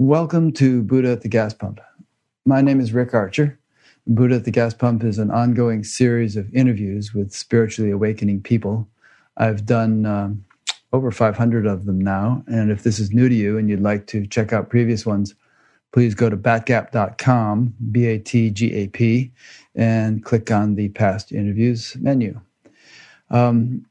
Welcome to Buddha at the Gas Pump. My name is Rick Archer. Buddha at the Gas Pump is an ongoing series of interviews with spiritually awakening people. I've done um, over 500 of them now. And if this is new to you and you'd like to check out previous ones, please go to batgap.com, B A T G A P, and click on the past interviews menu. Um,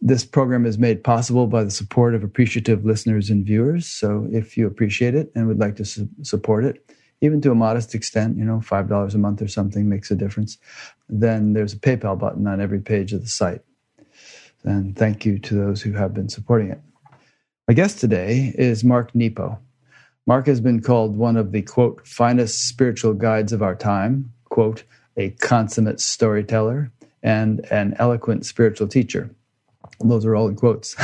this program is made possible by the support of appreciative listeners and viewers. So if you appreciate it and would like to su- support it, even to a modest extent, you know, $5 a month or something makes a difference, then there's a PayPal button on every page of the site. And thank you to those who have been supporting it. My guest today is Mark Nepo. Mark has been called one of the quote, finest spiritual guides of our time, quote, a consummate storyteller, and an eloquent spiritual teacher. Those are all in quotes.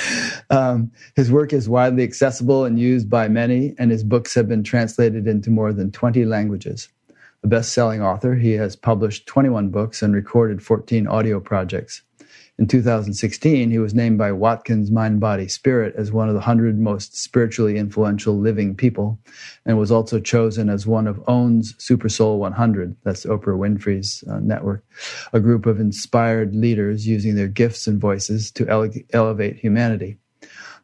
um, his work is widely accessible and used by many, and his books have been translated into more than 20 languages. A best selling author, he has published 21 books and recorded 14 audio projects. In 2016, he was named by Watkins Mind Body Spirit as one of the 100 most spiritually influential living people, and was also chosen as one of OWN's Super Soul 100, that's Oprah Winfrey's uh, network, a group of inspired leaders using their gifts and voices to ele- elevate humanity.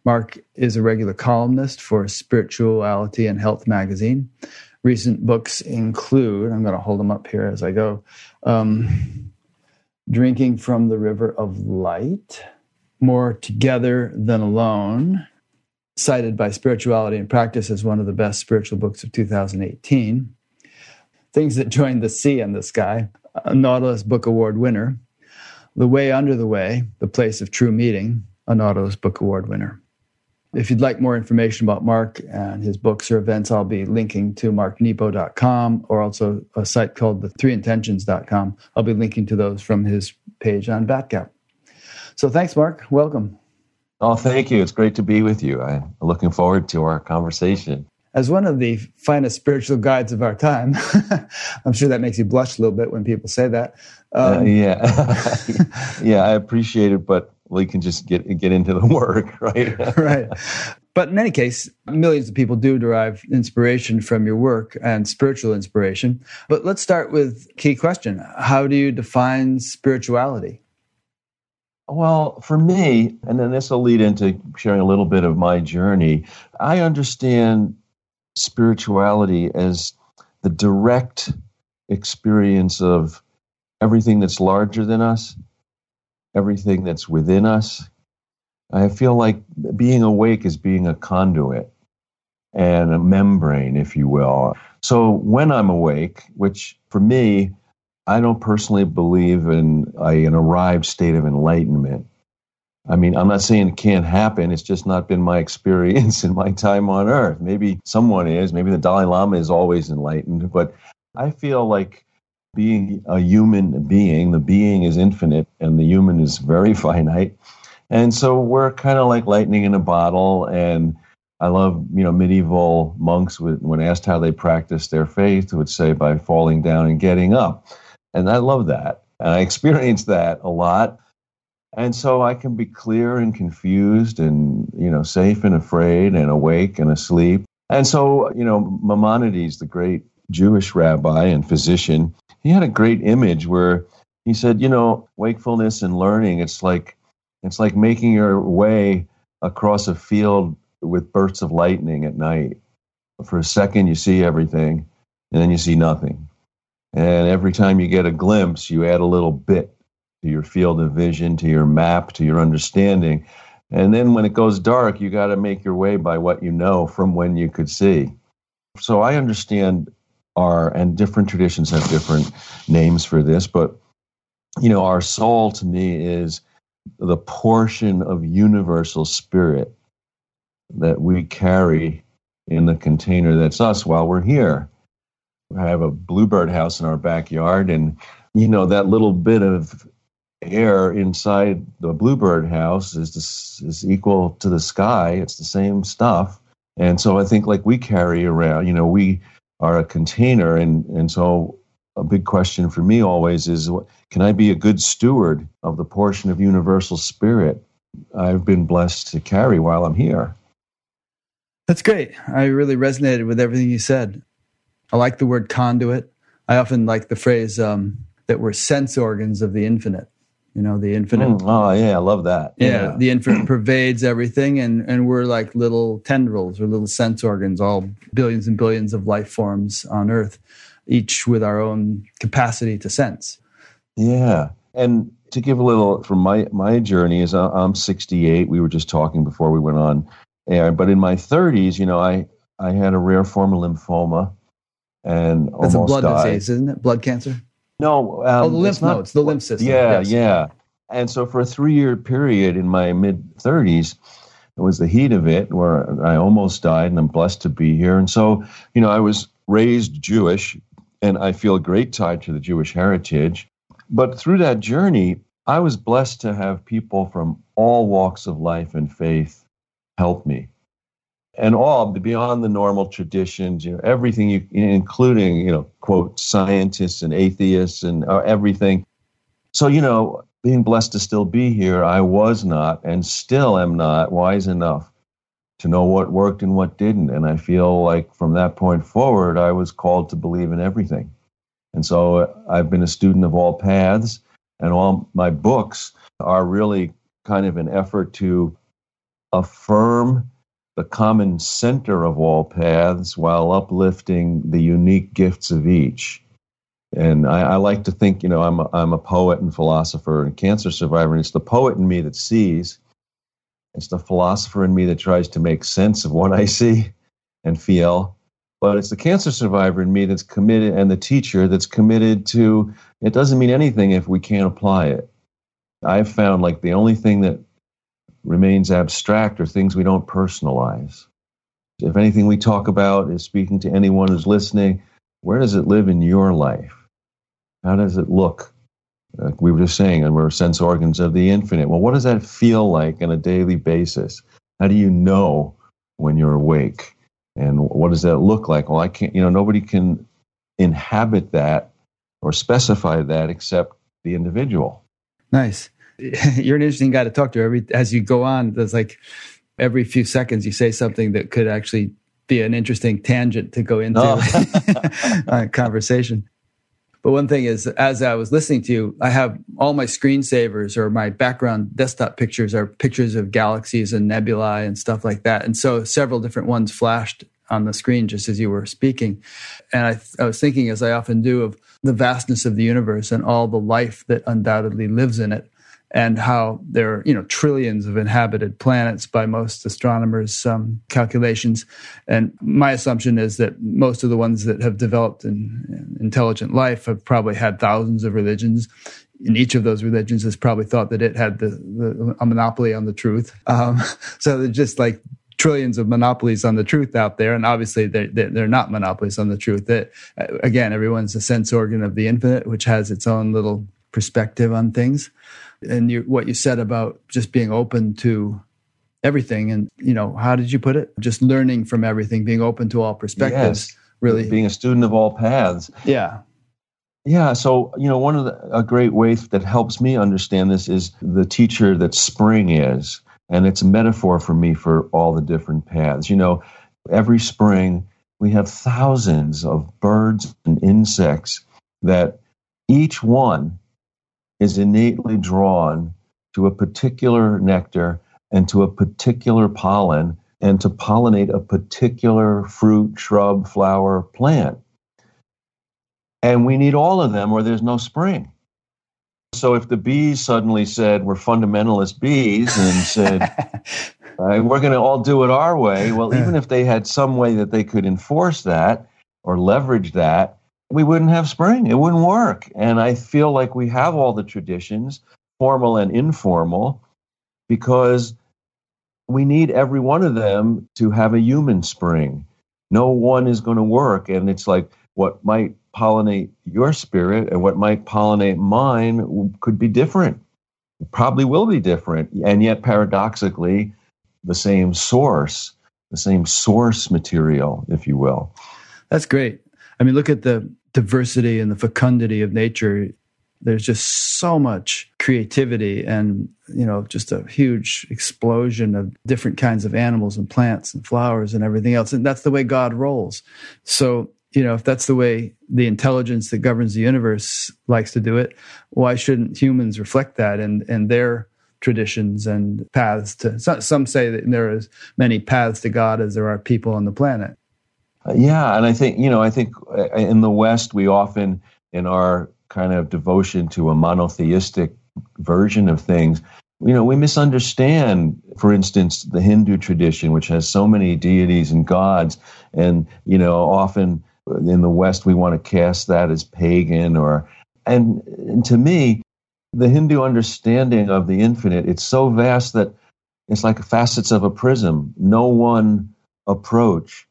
Mark is a regular columnist for Spirituality and Health magazine. Recent books include, I'm going to hold them up here as I go. Um, Drinking from the River of Light, More Together Than Alone, cited by Spirituality and Practice as one of the best spiritual books of 2018. Things That Join the Sea and the Sky, a Nautilus Book Award winner. The Way Under the Way, The Place of True Meeting, a Nautilus Book Award winner. If you'd like more information about Mark and his books or events, I'll be linking to marknepo.com or also a site called the I'll be linking to those from his page on Batgap. So thanks, Mark. Welcome. Oh, thank you. It's great to be with you. I'm looking forward to our conversation. As one of the finest spiritual guides of our time, I'm sure that makes you blush a little bit when people say that. Um, uh, yeah, yeah, I appreciate it, but we can just get get into the work, right? right. But in any case, millions of people do derive inspiration from your work and spiritual inspiration. But let's start with key question: How do you define spirituality? Well, for me, and then this will lead into sharing a little bit of my journey. I understand spirituality as the direct experience of everything that's larger than us everything that's within us. I feel like being awake is being a conduit and a membrane, if you will. So when I'm awake, which for me, I don't personally believe in a, an arrived state of enlightenment. I mean, I'm not saying it can't happen. It's just not been my experience in my time on earth. Maybe someone is. Maybe the Dalai Lama is always enlightened. But I feel like being a human being, the being is infinite and the human is very finite. And so we're kind of like lightning in a bottle. And I love, you know, medieval monks, when asked how they practiced their faith, would say by falling down and getting up. And I love that. And I experienced that a lot. And so I can be clear and confused and, you know, safe and afraid and awake and asleep. And so, you know, Maimonides, the great Jewish rabbi and physician, he had a great image where he said, you know, wakefulness and learning, it's like it's like making your way across a field with bursts of lightning at night. For a second you see everything and then you see nothing. And every time you get a glimpse, you add a little bit to your field of vision, to your map, to your understanding. And then when it goes dark, you got to make your way by what you know from when you could see. So I understand are, and different traditions have different names for this, but you know, our soul to me is the portion of universal spirit that we carry in the container that's us while we're here. I have a bluebird house in our backyard, and you know, that little bit of air inside the bluebird house is this, is equal to the sky. It's the same stuff. And so I think like we carry around, you know, we are a container. And, and so a big question for me always is can I be a good steward of the portion of universal spirit I've been blessed to carry while I'm here? That's great. I really resonated with everything you said. I like the word conduit. I often like the phrase um, that we're sense organs of the infinite. You know, the infinite. Mm, oh, yeah, I love that. Yeah, yeah. the infinite pervades everything, and, and we're like little tendrils or little sense organs, all billions and billions of life forms on Earth, each with our own capacity to sense. Yeah. And to give a little from my, my journey is I'm 68. We were just talking before we went on air, but in my 30s, you know, I, I had a rare form of lymphoma and That's almost a blood died. disease, isn't it? Blood cancer? No, um, oh, the lymph nodes, the lymph system. Yeah, yes. yeah. And so for a three-year period in my mid 30s, it was the heat of it where I almost died, and I'm blessed to be here. And so, you know, I was raised Jewish, and I feel a great tie to the Jewish heritage. But through that journey, I was blessed to have people from all walks of life and faith help me and all beyond the normal traditions, you know, everything, you, including, you know, quote, scientists and atheists and uh, everything. So, you know, being blessed to still be here, I was not and still am not wise enough to know what worked and what didn't. And I feel like from that point forward, I was called to believe in everything. And so uh, I've been a student of all paths, and all my books are really kind of an effort to affirm the common center of all paths while uplifting the unique gifts of each. And I, I, like to think, you know, I'm a, I'm a poet and philosopher and cancer survivor, and it's the poet in me that sees. It's the philosopher in me that tries to make sense of what I see and feel. But it's the cancer survivor in me that's committed, and the teacher that's committed to it doesn't mean anything if we can't apply it. I've found like the only thing that remains abstract or things we don't personalize. If anything we talk about is speaking to anyone who's listening, where does it live in your life? How does it look? Like we were just saying, and we're sense organs of the infinite. Well, what does that feel like on a daily basis? How do you know when you're awake? And what does that look like? Well, I can't, you know, nobody can inhabit that or specify that except the individual. Nice. you're an interesting guy to talk to. Every as you go on, there's like every few seconds you say something that could actually be an interesting tangent to go into oh. a conversation. But one thing is, as I was listening to you, I have all my screensavers or my background desktop pictures are pictures of galaxies and nebulae and stuff like that. And so several different ones flashed on the screen just as you were speaking. And I, I was thinking, as I often do, of the vastness of the universe and all the life that undoubtedly lives in it and how there are you know trillions of inhabited planets by most astronomers' um, calculations. And my assumption is that most of the ones that have developed in, in intelligent life have probably had thousands of religions. And each of those religions has probably thought that it had the, the a monopoly on the truth. Um, so they're just like trillions of monopolies on the truth out there, and obviously they're, they're not monopolies on the truth. That again, everyone's a sense organ of the infinite, which has its own little perspective on things. And you, what you said about just being open to everything and you know how did you put it? Just learning from everything being open to all perspectives yes. really. Being a student of all paths. Yeah. Yeah so you know one of the, a great way that helps me understand this is the teacher that spring is. And it's a metaphor for me for all the different paths. You know every spring we have thousands of birds and insects that each one is innately drawn to a particular nectar and to a particular pollen and to pollinate a particular fruit, shrub, flower, plant. And we need all of them or there's no spring. So if the bees suddenly said we're fundamentalist bees and said right, we're going to all do it our way, well, even if they had some way that they could enforce that or leverage that, we wouldn't have spring. It wouldn't work. And I feel like we have all the traditions, formal and informal, because we need every one of them to have a human spring. No one is going to work. And it's like what might pollinate your spirit and what might pollinate mine could be different. Probably will be different. And yet, paradoxically, the same source, the same source material, if you will. That's great. I mean, look at the diversity and the fecundity of nature there's just so much creativity and you know just a huge explosion of different kinds of animals and plants and flowers and everything else. And that's the way god rolls. So you know if that's the way the intelligence that governs the universe likes to do it why shouldn't humans reflect that and and their traditions and paths to some say that there are as many paths to god as there are people on the planet yeah and i think you know i think uh, in the west we often in our kind of devotion to a monotheistic version of things you know we misunderstand for instance the hindu tradition which has so many deities and gods and you know often in the west we want to cast that as pagan or and, and to me the hindu understanding of the infinite it's so vast that it's like facets of a prism. No one approach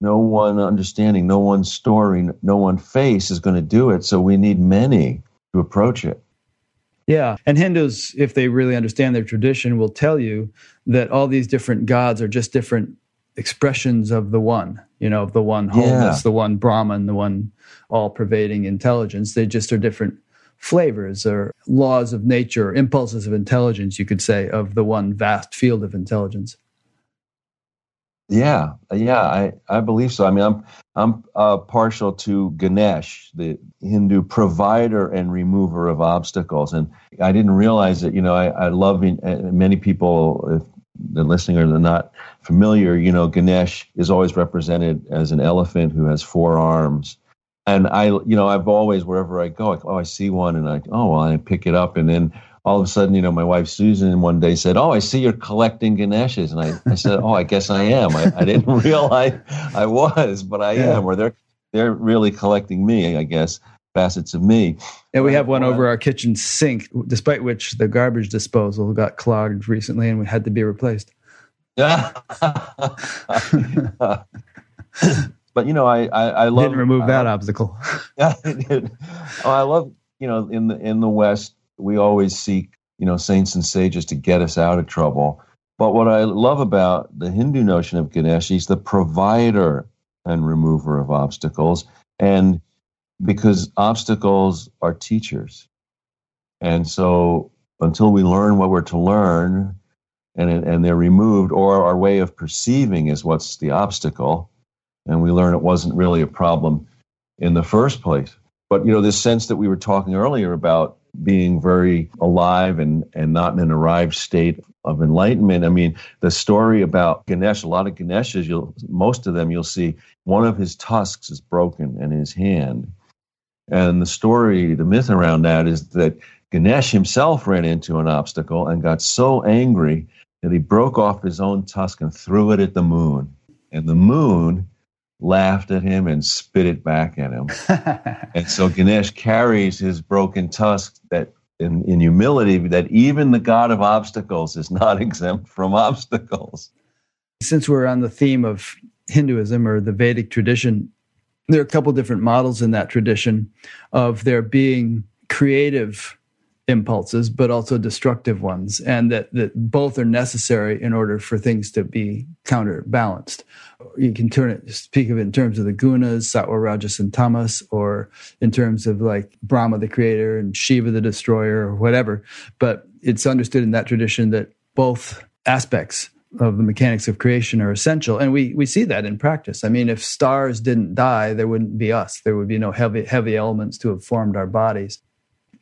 no one understanding, no one story, no one face is going to do it. So we need many to approach it. Yeah. And Hindus, if they really understand their tradition, will tell you that all these different gods are just different expressions of the one, you know, of the one wholeness, yeah. the one Brahman, the one all pervading intelligence. They just are different flavors or laws of nature, impulses of intelligence, you could say, of the one vast field of intelligence. Yeah, yeah, I, I believe so. I mean, I'm I'm uh, partial to Ganesh, the Hindu provider and remover of obstacles, and I didn't realize that. You know, I, I love many people. If they're listening or they're not familiar, you know, Ganesh is always represented as an elephant who has four arms, and I, you know, I've always wherever I go, I, oh, I see one, and I, oh, well, I pick it up, and then all of a sudden, you know, my wife Susan one day said, "Oh, I see you're collecting Ganeshas," and I, I said, "Oh, I guess I am. I, I didn't realize I was, but I yeah. am." Or they're they're really collecting me, I guess, facets of me. And we have one over our kitchen sink, despite which the garbage disposal got clogged recently, and we had to be replaced. Yeah. but you know, I I, I love didn't remove that uh, obstacle. Yeah, oh, I love you know in the in the West we always seek, you know, saints and sages to get us out of trouble. But what I love about the Hindu notion of Ganesh, he's the provider and remover of obstacles. And because obstacles are teachers. And so until we learn what we're to learn and, and they're removed, or our way of perceiving is what's the obstacle, and we learn it wasn't really a problem in the first place. But, you know, this sense that we were talking earlier about being very alive and, and not in an arrived state of enlightenment. I mean, the story about Ganesh, a lot of Ganeshas, you'll, most of them you'll see one of his tusks is broken in his hand. And the story, the myth around that is that Ganesh himself ran into an obstacle and got so angry that he broke off his own tusk and threw it at the moon. And the moon laughed at him and spit it back at him. and so Ganesh carries his broken tusk that in, in humility that even the god of obstacles is not exempt from obstacles. Since we're on the theme of Hinduism or the Vedic tradition, there are a couple different models in that tradition of there being creative impulses, but also destructive ones, and that, that both are necessary in order for things to be counterbalanced. You can turn it, speak of it in terms of the gunas, sattva, rajas, and tamas, or in terms of like Brahma, the creator, and Shiva, the destroyer, or whatever. But it's understood in that tradition that both aspects of the mechanics of creation are essential and we we see that in practice i mean if stars didn't die there wouldn't be us there would be no heavy heavy elements to have formed our bodies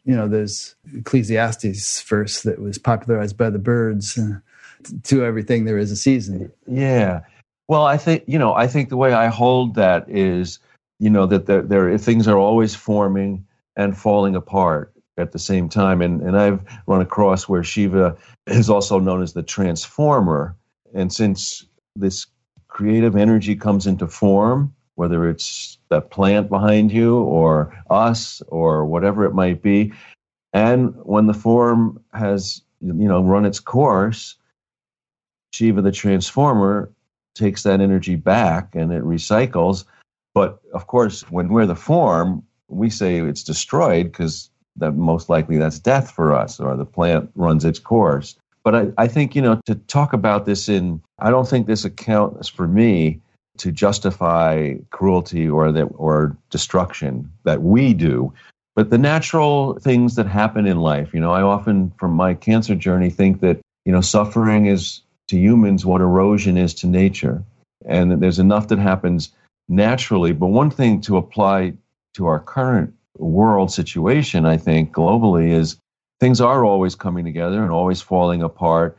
you know, there's Ecclesiastes verse that was popularized by the Byrds Uh, to everything there is a season. Yeah. Well, I think you know. I think the way I hold that is, you know, that there, there things are always forming and falling apart at the same time. And and I've run across where Shiva is also known as the transformer. And since this creative energy comes into form, whether it's that plant behind you or us or whatever it might be. And when the form has, you know, run its course, Shiva the transformer takes that energy back and it recycles. But of course, when we're the form, we say it's destroyed because that most likely that's death for us or the plant runs its course. But I, I think, you know, to talk about this in, I don't think this accounts for me to justify cruelty or that or destruction that we do. But the natural things that happen in life, you know, I often, from my cancer journey, think that, you know, suffering is to humans what erosion is to nature. And that there's enough that happens naturally. But one thing to apply to our current world situation, I think, globally, is things are always coming together and always falling apart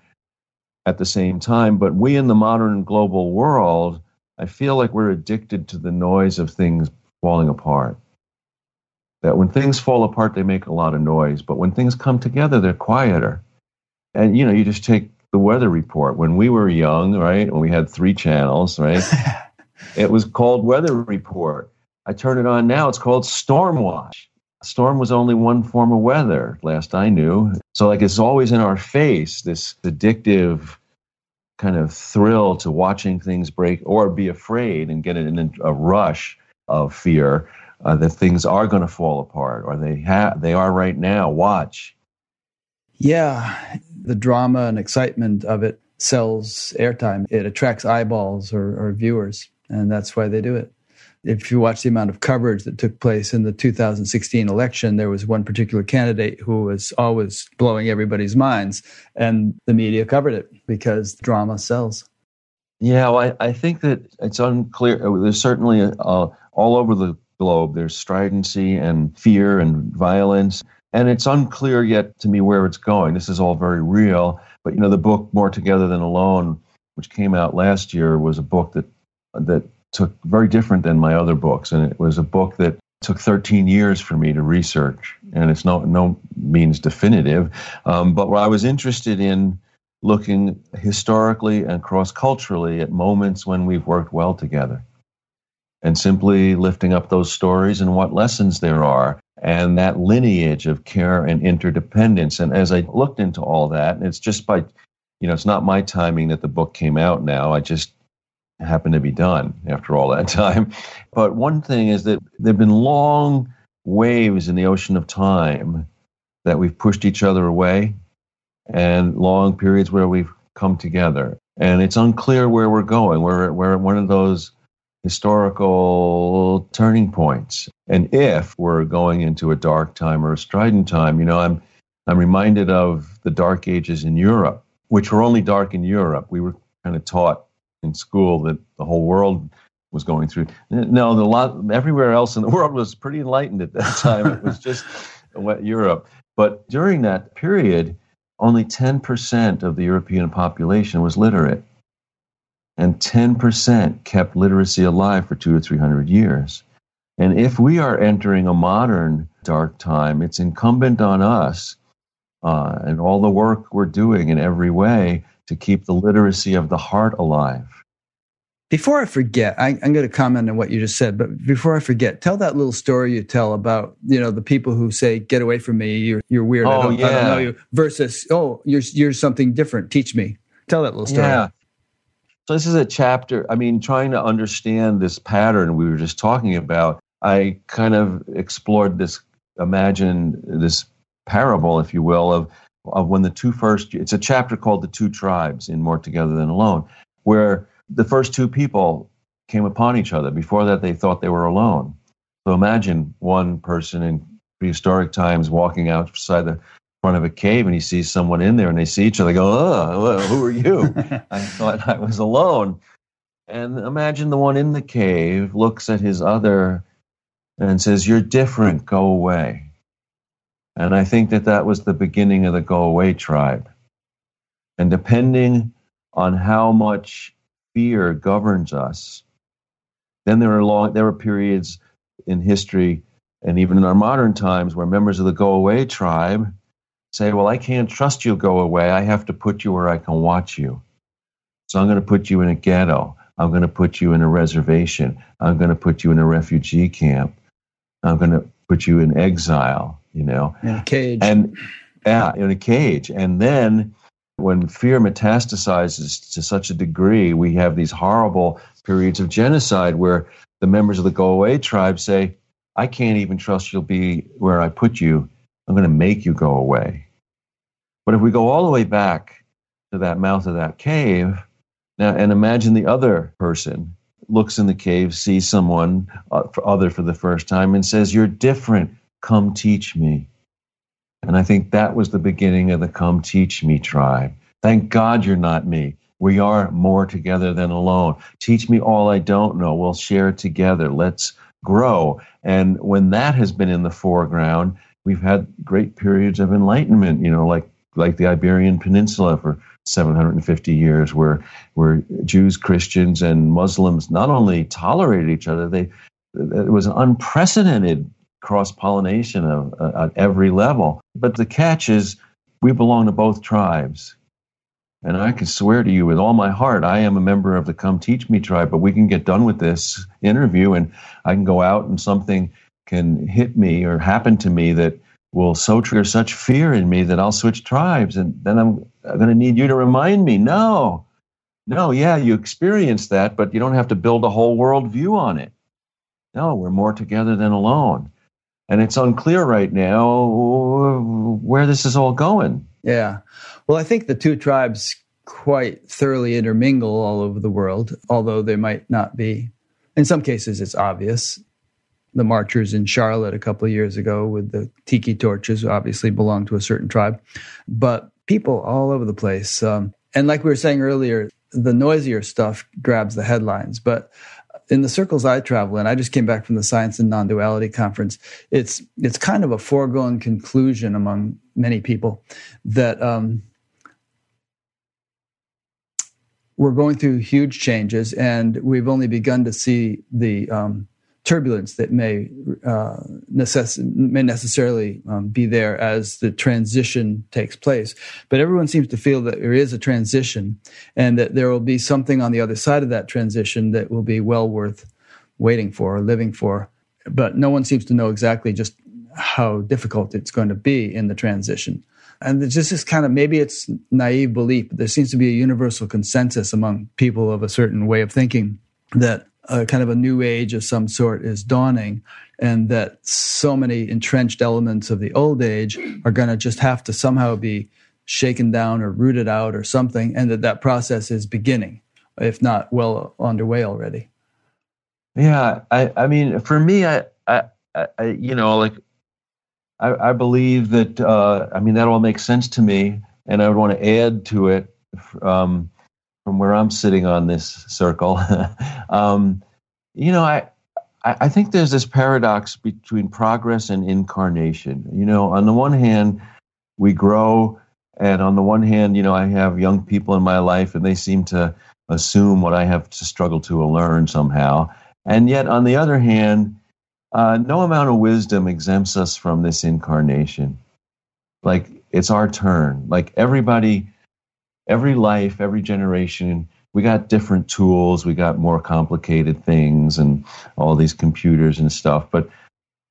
at the same time. But we in the modern global world, I feel like we're addicted to the noise of things falling apart. That when things fall apart, they make a lot of noise. But when things come together, they're quieter. And, you know, you just take the weather report. When we were young, right, when we had three channels, right, it was called Weather Report. I turn it on now, it's called Storm Watch. Storm was only one form of weather, last I knew. So, like, it's always in our face, this addictive kind of thrill to watching things break or be afraid and get in a rush of fear uh, that things are going to fall apart or they have they are right now. Watch. Yeah the drama and excitement of it sells airtime. It attracts eyeballs or, or viewers and that's why they do it if you watch the amount of coverage that took place in the 2016 election, there was one particular candidate who was always blowing everybody's minds, and the media covered it because drama sells. Yeah, well, I, I think that it's unclear. There's certainly uh, all over the globe, there's stridency and fear and violence. And it's unclear yet to me where it's going. This is all very real. But, you know, the book More Together Than Alone, which came out last year, was a book that that took very different than my other books, and it was a book that took 13 years for me to research, and it's no no means definitive. Um, but I was interested in looking historically and cross culturally at moments when we've worked well together, and simply lifting up those stories and what lessons there are. And that lineage of care and interdependence. And as I looked into all that, and it's just by, you know, it's not my timing that the book came out now. I just happened to be done after all that time. But one thing is that there have been long waves in the ocean of time that we've pushed each other away and long periods where we've come together. And it's unclear where we're going. We're, we're at one of those historical turning points. And if we're going into a dark time or a strident time, you know, I'm, I'm reminded of the dark ages in Europe, which were only dark in Europe. We were kind of taught in school that the whole world was going through. No, the lot everywhere else in the world was pretty enlightened at that time. it was just Europe. But during that period, only 10% of the European population was literate. And 10% kept literacy alive for two three hundred years. And if we are entering a modern dark time, it's incumbent on us uh, and all the work we're doing in every way to keep the literacy of the heart alive. Before I forget, I, am going to comment on what you just said, but before I forget, tell that little story you tell about you know the people who say "Get away from me, you're you're weird, oh, I, don't, yeah. I don't know you," versus "Oh, you're you're something different. Teach me." Tell that little story. Yeah. So this is a chapter. I mean, trying to understand this pattern we were just talking about. I kind of explored this, imagine this parable, if you will, of of when the two first. It's a chapter called "The Two Tribes" in More Together Than Alone, where the first two people came upon each other. Before that, they thought they were alone. So imagine one person in prehistoric times walking outside the front of a cave and he sees someone in there and they see each other. They go, oh, who are you? I thought I was alone. And imagine the one in the cave looks at his other and says, You're different, go away. And I think that that was the beginning of the go away tribe. And depending on how much fear governs us. Then there are long there are periods in history and even in our modern times where members of the go away tribe say, Well, I can't trust you go away. I have to put you where I can watch you. So I'm going to put you in a ghetto. I'm going to put you in a reservation. I'm going to put you in a refugee camp. I'm going to put you in exile, you know. In a cage. And yeah, in a cage. And then when fear metastasizes to such a degree, we have these horrible periods of genocide where the members of the go away tribe say, I can't even trust you'll be where I put you. I'm going to make you go away. But if we go all the way back to that mouth of that cave, now and imagine the other person looks in the cave, sees someone uh, for other for the first time, and says, "You're different. Come teach me. And I think that was the beginning of the Come Teach Me tribe. Thank God you're not me. We are more together than alone. Teach me all I don't know. We'll share it together. Let's grow. And when that has been in the foreground, we've had great periods of enlightenment, you know, like like the Iberian Peninsula for 750 years, where where Jews, Christians, and Muslims not only tolerated each other, they it was unprecedented cross pollination of uh, at every level. But the catch is, we belong to both tribes. And I can swear to you with all my heart, I am a member of the Come Teach Me tribe, but we can get done with this interview and I can go out and something can hit me or happen to me that will so trigger such fear in me that I'll switch tribes. And then I'm going to need you to remind me no, no, yeah, you experienced that, but you don't have to build a whole worldview on it. No, we're more together than alone. And it's unclear right now where this is all going. Yeah. Well, I think the two tribes quite thoroughly intermingle all over the world, although they might not be. In some cases, it's obvious. The marchers in Charlotte a couple of years ago with the tiki torches obviously belong to a certain tribe, but people all over the place. Um, and like we were saying earlier, the noisier stuff grabs the headlines, but in the circles I travel in, I just came back from the Science and Non-Duality conference. It's it's kind of a foregone conclusion among many people that um, we're going through huge changes, and we've only begun to see the um, turbulence that may uh, necess- may necessarily um, be there as the transition takes place. But everyone seems to feel that there is a transition, and that there will be something on the other side of that transition that will be well worth waiting for or living for. But no one seems to know exactly just how difficult it's going to be in the transition. And it's just this kind of maybe it's naive belief, but there seems to be a universal consensus among people of a certain way of thinking that a kind of a new age of some sort is dawning and that so many entrenched elements of the old age are going to just have to somehow be shaken down or rooted out or something and that that process is beginning if not well underway already. Yeah i i mean for me i i, I you know like I, I believe that uh, I mean that all makes sense to me, and I would want to add to it um, from where I'm sitting on this circle. um, you know, I I think there's this paradox between progress and incarnation. You know, on the one hand, we grow, and on the one hand, you know, I have young people in my life, and they seem to assume what I have to struggle to learn somehow. And yet, on the other hand, uh, no amount of wisdom exempts us from this incarnation. Like it's our turn. Like everybody, every life, every generation, we got different tools. We got more complicated things and all these computers and stuff. But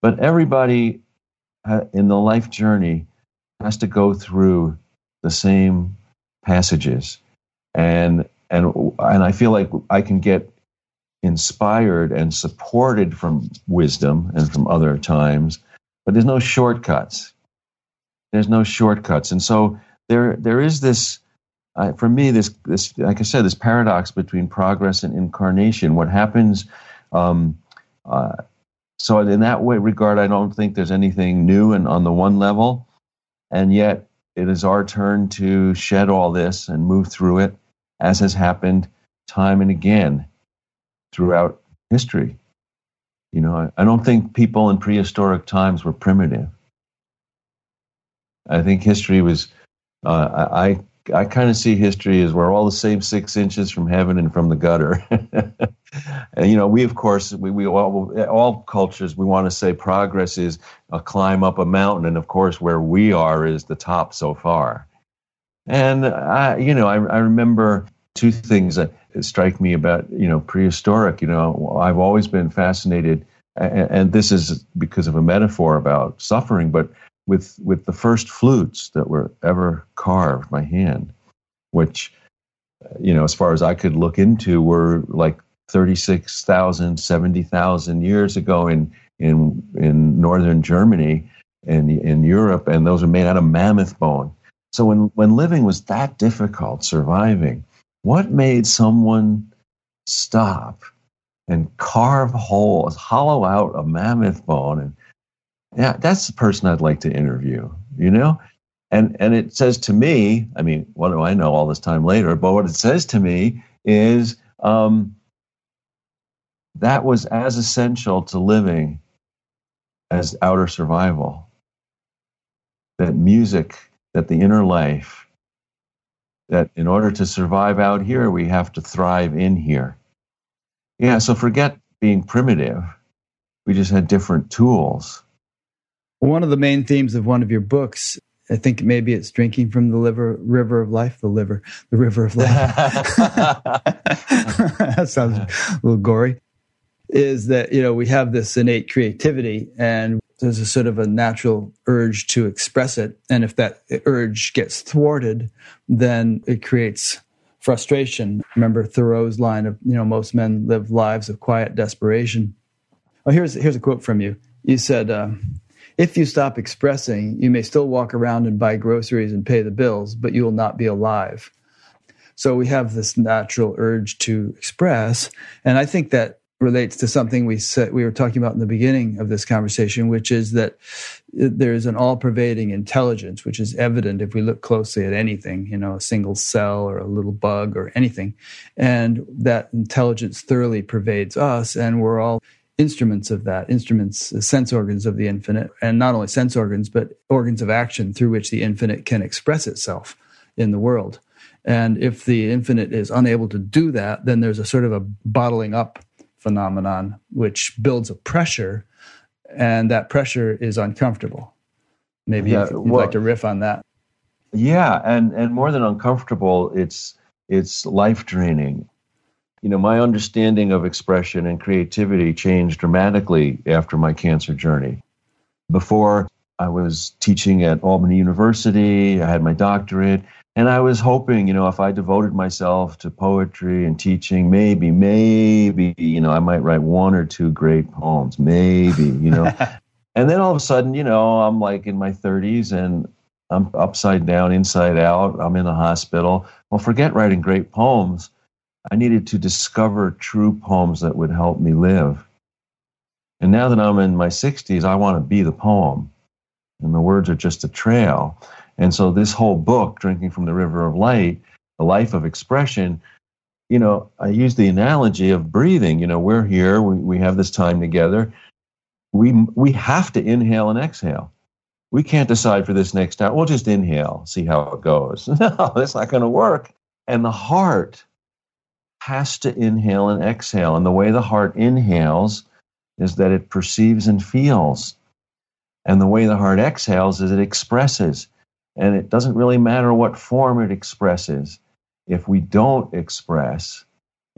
but everybody in the life journey has to go through the same passages, and and and I feel like I can get inspired and supported from wisdom and from other times, but there's no shortcuts. There's no shortcuts, and so there there is this. Uh, for me, this this like I said, this paradox between progress and incarnation. What happens? Um, uh, so in that way regard, I don't think there's anything new and on the one level, and yet it is our turn to shed all this and move through it, as has happened time and again throughout history. You know, I, I don't think people in prehistoric times were primitive. I think history was. Uh, I I kind of see history as we're all the same six inches from heaven and from the gutter. and you know, we of course we, we all all cultures we want to say progress is a climb up a mountain, and of course where we are is the top so far. And I, you know, I, I remember two things that strike me about you know prehistoric. You know, I've always been fascinated, and, and this is because of a metaphor about suffering, but with with the first flutes that were ever carved by hand, which you know, as far as I could look into, were like 36,000, 70,000 years ago in in in northern Germany and in Europe, and those are made out of mammoth bone. So when when living was that difficult, surviving, what made someone stop and carve holes, hollow out a mammoth bone and yeah, that's the person I'd like to interview, you know? And, and it says to me, I mean, what do I know all this time later? But what it says to me is um, that was as essential to living as outer survival. That music, that the inner life, that in order to survive out here, we have to thrive in here. Yeah, so forget being primitive. We just had different tools. One of the main themes of one of your books, I think maybe it's drinking from the liver, river of life, the liver, the river of life. that sounds a little gory. Is that, you know, we have this innate creativity and there's a sort of a natural urge to express it. And if that urge gets thwarted, then it creates frustration. Remember Thoreau's line of, you know, most men live lives of quiet desperation. Oh, here's, here's a quote from you. You said, uh, if you stop expressing, you may still walk around and buy groceries and pay the bills, but you will not be alive. So we have this natural urge to express. And I think that relates to something we said we were talking about in the beginning of this conversation, which is that there's an all-pervading intelligence, which is evident if we look closely at anything, you know, a single cell or a little bug or anything, and that intelligence thoroughly pervades us, and we're all instruments of that, instruments, uh, sense organs of the infinite, and not only sense organs, but organs of action through which the infinite can express itself in the world. And if the infinite is unable to do that, then there's a sort of a bottling up phenomenon, which builds a pressure, and that pressure is uncomfortable. Maybe yeah, you'd well, like to riff on that. Yeah, and and more than uncomfortable, it's it's life draining. You know, my understanding of expression and creativity changed dramatically after my cancer journey. Before I was teaching at Albany University, I had my doctorate, and I was hoping, you know, if I devoted myself to poetry and teaching, maybe, maybe, you know, I might write one or two great poems, maybe, you know. and then all of a sudden, you know, I'm like in my 30s and I'm upside down, inside out. I'm in the hospital. Well, forget writing great poems. I needed to discover true poems that would help me live. And now that I'm in my 60s, I want to be the poem. And the words are just a trail. And so this whole book, Drinking from the River of Light, the life of expression, you know, I use the analogy of breathing. You know, we're here, we, we have this time together. We, we have to inhale and exhale. We can't decide for this next hour. We'll just inhale, see how it goes. No, that's not going to work. And the heart has to inhale and exhale. And the way the heart inhales is that it perceives and feels. And the way the heart exhales is it expresses. And it doesn't really matter what form it expresses. If we don't express,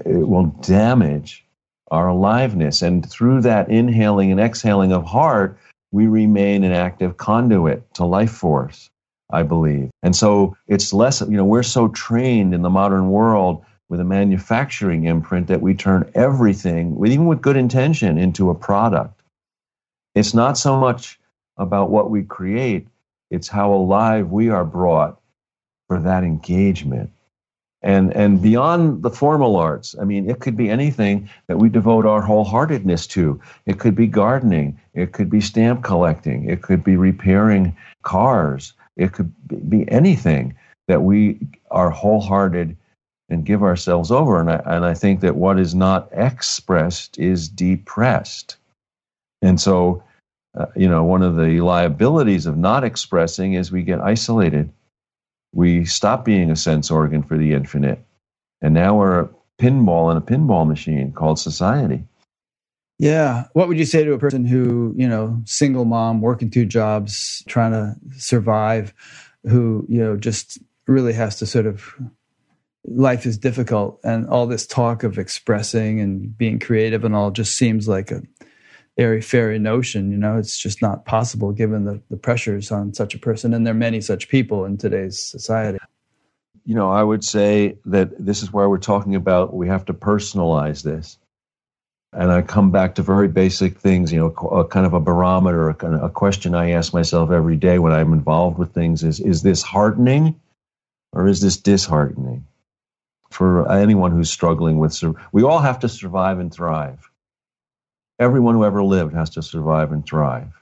it will damage our aliveness. And through that inhaling and exhaling of heart, we remain an active conduit to life force, I believe. And so it's less, you know, we're so trained in the modern world with a manufacturing imprint that we turn everything, even with good intention, into a product. It's not so much about what we create, it's how alive we are brought for that engagement. And, and beyond the formal arts, I mean, it could be anything that we devote our wholeheartedness to. It could be gardening. It could be stamp collecting. It could be repairing cars. It could be anything that we are wholehearted and give ourselves over. And I, and I think that what is not expressed is depressed. And so uh, you know, one of the liabilities of not expressing is we get isolated. We stop being a sense organ for the infinite. And now we're a pinball in a pinball machine called society. Yeah. What would you say to a person who, you know, single mom, working two jobs, trying to survive, who, you know, just really has to sort of life is difficult and all this talk of expressing and being creative and all just seems like a airy fairy notion. You know, it's just not possible given the, the pressures on such a person. And there are many such people in today's society. You know, I would say that this is where we're talking about we have to personalize this. And I come back to very basic things, you know, a kind of a barometer, a, question I ask myself every day when I'm involved with things is is this heartening or is this disheartening? For anyone who's struggling with, we all have to survive and thrive everyone who ever lived has to survive and thrive.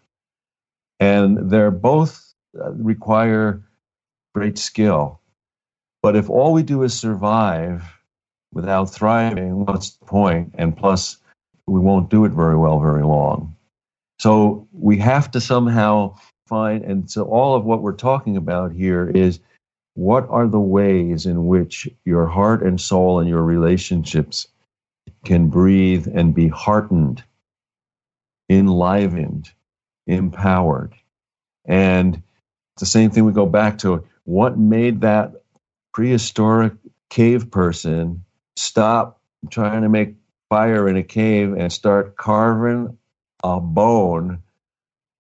And they're both uh, require great skill. But if all we do is survive without thriving, what's the point? And plus, we won't do it very well very long. So we have to somehow find, and so all of what we're talking about here is what are the ways in which your heart and soul and your relationships can breathe and be heartened, enlivened, empowered. And it's the same thing we go back to what made that prehistoric cave person stop trying to make fire in a cave and start carving a bone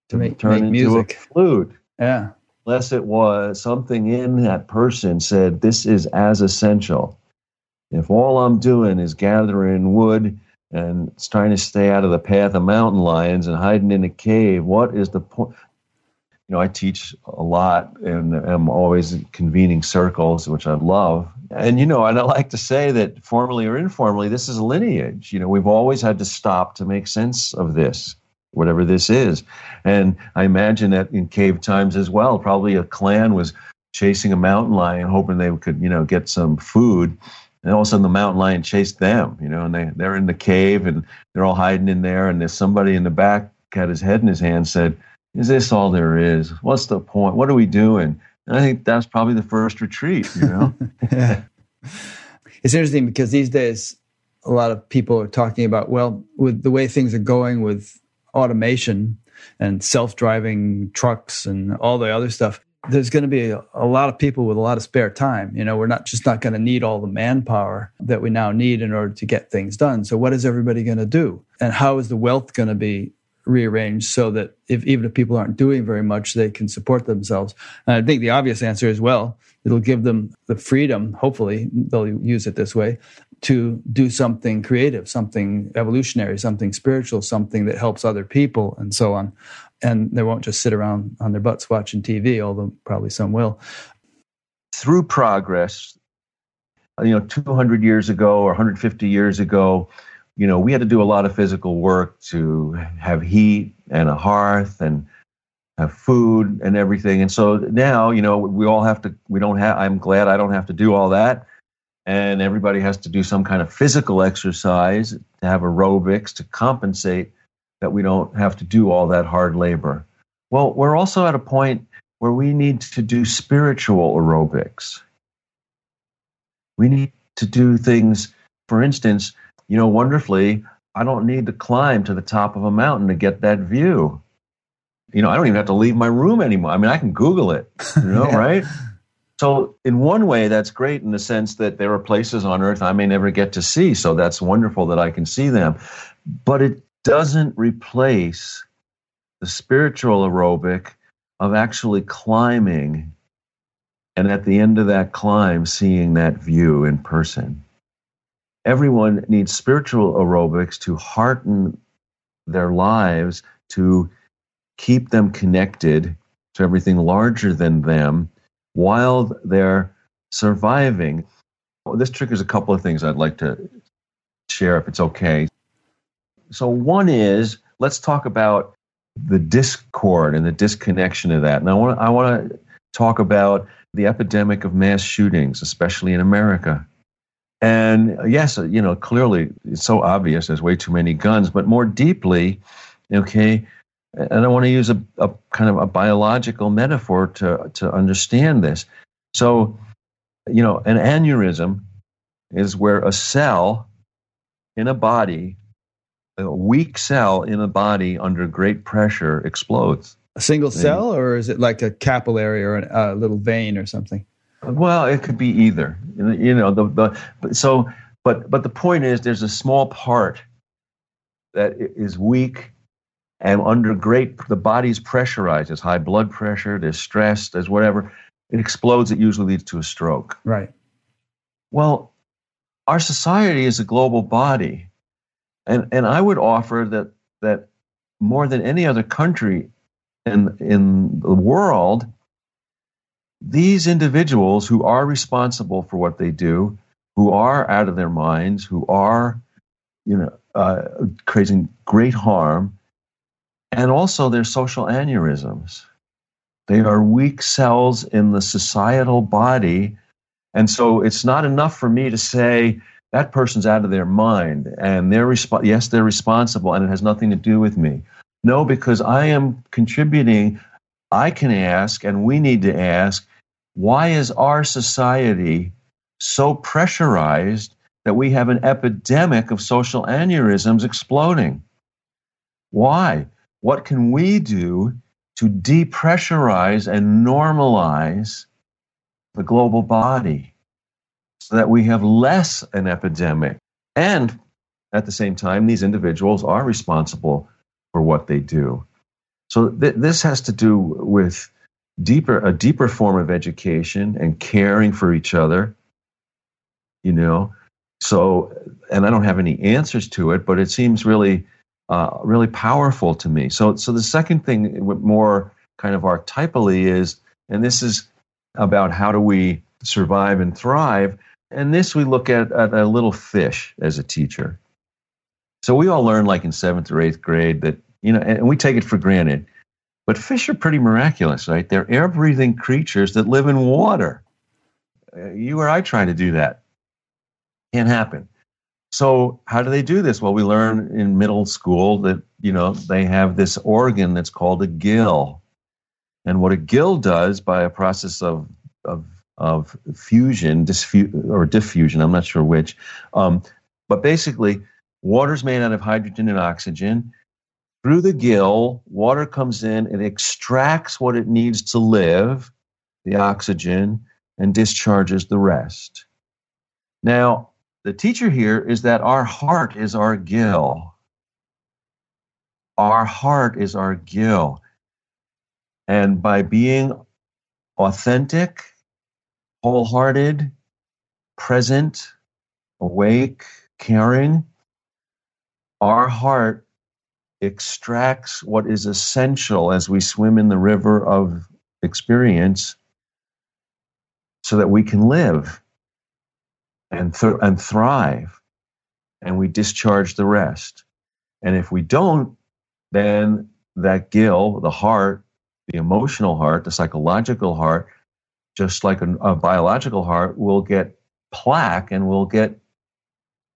to make, turn make into music. a flute. Yeah. Unless it was something in that person said, This is as essential. If all I'm doing is gathering wood and trying to stay out of the path of mountain lions and hiding in a cave, what is the point? You know, I teach a lot and I'm always convening circles, which I love. And, you know, and I like to say that formally or informally, this is lineage. You know, we've always had to stop to make sense of this, whatever this is. And I imagine that in cave times as well, probably a clan was chasing a mountain lion, hoping they could, you know, get some food and all of a sudden the mountain lion chased them, you know, and they, they're in the cave and they're all hiding in there. And there's somebody in the back had his head in his hand, said, Is this all there is? What's the point? What are we doing? And I think that's probably the first retreat, you know? yeah. It's interesting because these days, a lot of people are talking about, well, with the way things are going with automation and self driving trucks and all the other stuff, there's going to be a, a, lot of people with a lot of spare time. You know, we're not just not going to need all the manpower that we now need in order to get things done. So, what is everybody going to do? And how is the wealth going to be rearranged so that if even if people aren't doing very much, they can support themselves? And I think the obvious answer is well, it'll give them the freedom. Hopefully, they'll use it this way to do something creative, something evolutionary, something spiritual, something that helps other people, and so on and they won't just sit around on their butts watching TV, although probably some will. Through progress, you know, 200 years ago or 150 years ago, you know, we had to do a lot of physical work to have heat and a hearth and have food and everything. And so now, you know, we all have to, we don't have, I'm glad I don't have to do all that. And everybody has to do some kind of physical exercise to have aerobics to compensate that we don't have to do all that hard labor. Well, we're also at a point where we need to do spiritual aerobics. We need to do things, for instance, you know, wonderfully, I don't need to climb to the top of a mountain to get that view. You know, I don't even have to leave my room anymore. I mean, I can Google it, you know, yeah. right? So, in one way, that's great in the sense that there are places on earth I may never get to see. So, that's wonderful that I can see them. But it doesn't replace the spiritual aerobic of actually climbing and at the end of that climb seeing that view in person. Everyone needs spiritual aerobics to hearten their lives, to keep them connected to everything larger than them while they're surviving. Well, this triggers a couple of things I'd like to share if it's okay. So, one is let's talk about the discord and the disconnection of that. And I want to, I want to talk about the epidemic of mass shootings, especially in America. And yes, you know, clearly it's so obvious there's way too many guns, but more deeply, okay, and I want to use a, a kind of a biological metaphor to, to understand this. So, you know, an aneurysm is where a cell in a body a weak cell in a body under great pressure explodes. A single cell, or is it like a capillary or a little vein or something? Well, it could be either. You know, the, the so, but but the point is, there's a small part that is weak and under great. The body's pressurized. There's high blood pressure. There's stress. There's whatever. It explodes. It usually leads to a stroke. Right. Well, our society is a global body and and I would offer that that more than any other country in in the world, these individuals who are responsible for what they do, who are out of their minds, who are, you know, uh, creating great harm, And also, they're social aneurysms. They are weak cells in the societal body. And so it's not enough for me to say that person's out of their mind and they're resp- yes, they're responsible and it has nothing to do with me. No, because I am contributing. I can ask, and we need to ask, why is our society so pressurized that we have an epidemic of social aneurysms exploding? Why? What can we do to depressurize and normalize the global body so that we have less an epidemic? And at the same time, these individuals are responsible for what they do. So th- this has to do with deeper a deeper form of education and caring for each other. You know, so and I don't have any answers to it, but it seems really uh, really powerful to me. So so the second thing, more kind of archetypally, is and this is about how do we survive and thrive. And this we look at, at a little fish as a teacher. So we all learn, like in seventh or eighth grade, that you know, and we take it for granted. But fish are pretty miraculous, right? They're air breathing creatures that live in water. Uh, you or I trying to do that can't happen. So how do they do this? Well, we learn in middle school that you know they have this organ that's called a gill, and what a gill does by a process of of of fusion, diffu- or diffusion, I'm not sure which, um, but basically, water's made out of hydrogen and oxygen through the gill, water comes in, it extracts what it needs to live, the oxygen, and discharges the rest. Now, the teacher here is that our heart is our gill. Our heart is our gill. And by being authentic, wholehearted, present, awake, caring, our heart extracts what is essential as we swim in the river of experience so that we can live and, th- and thrive and we discharge the rest. And if we don't, then that gill, the heart, the emotional heart, the psychological heart, just like a, a biological heart, will get plaque and will get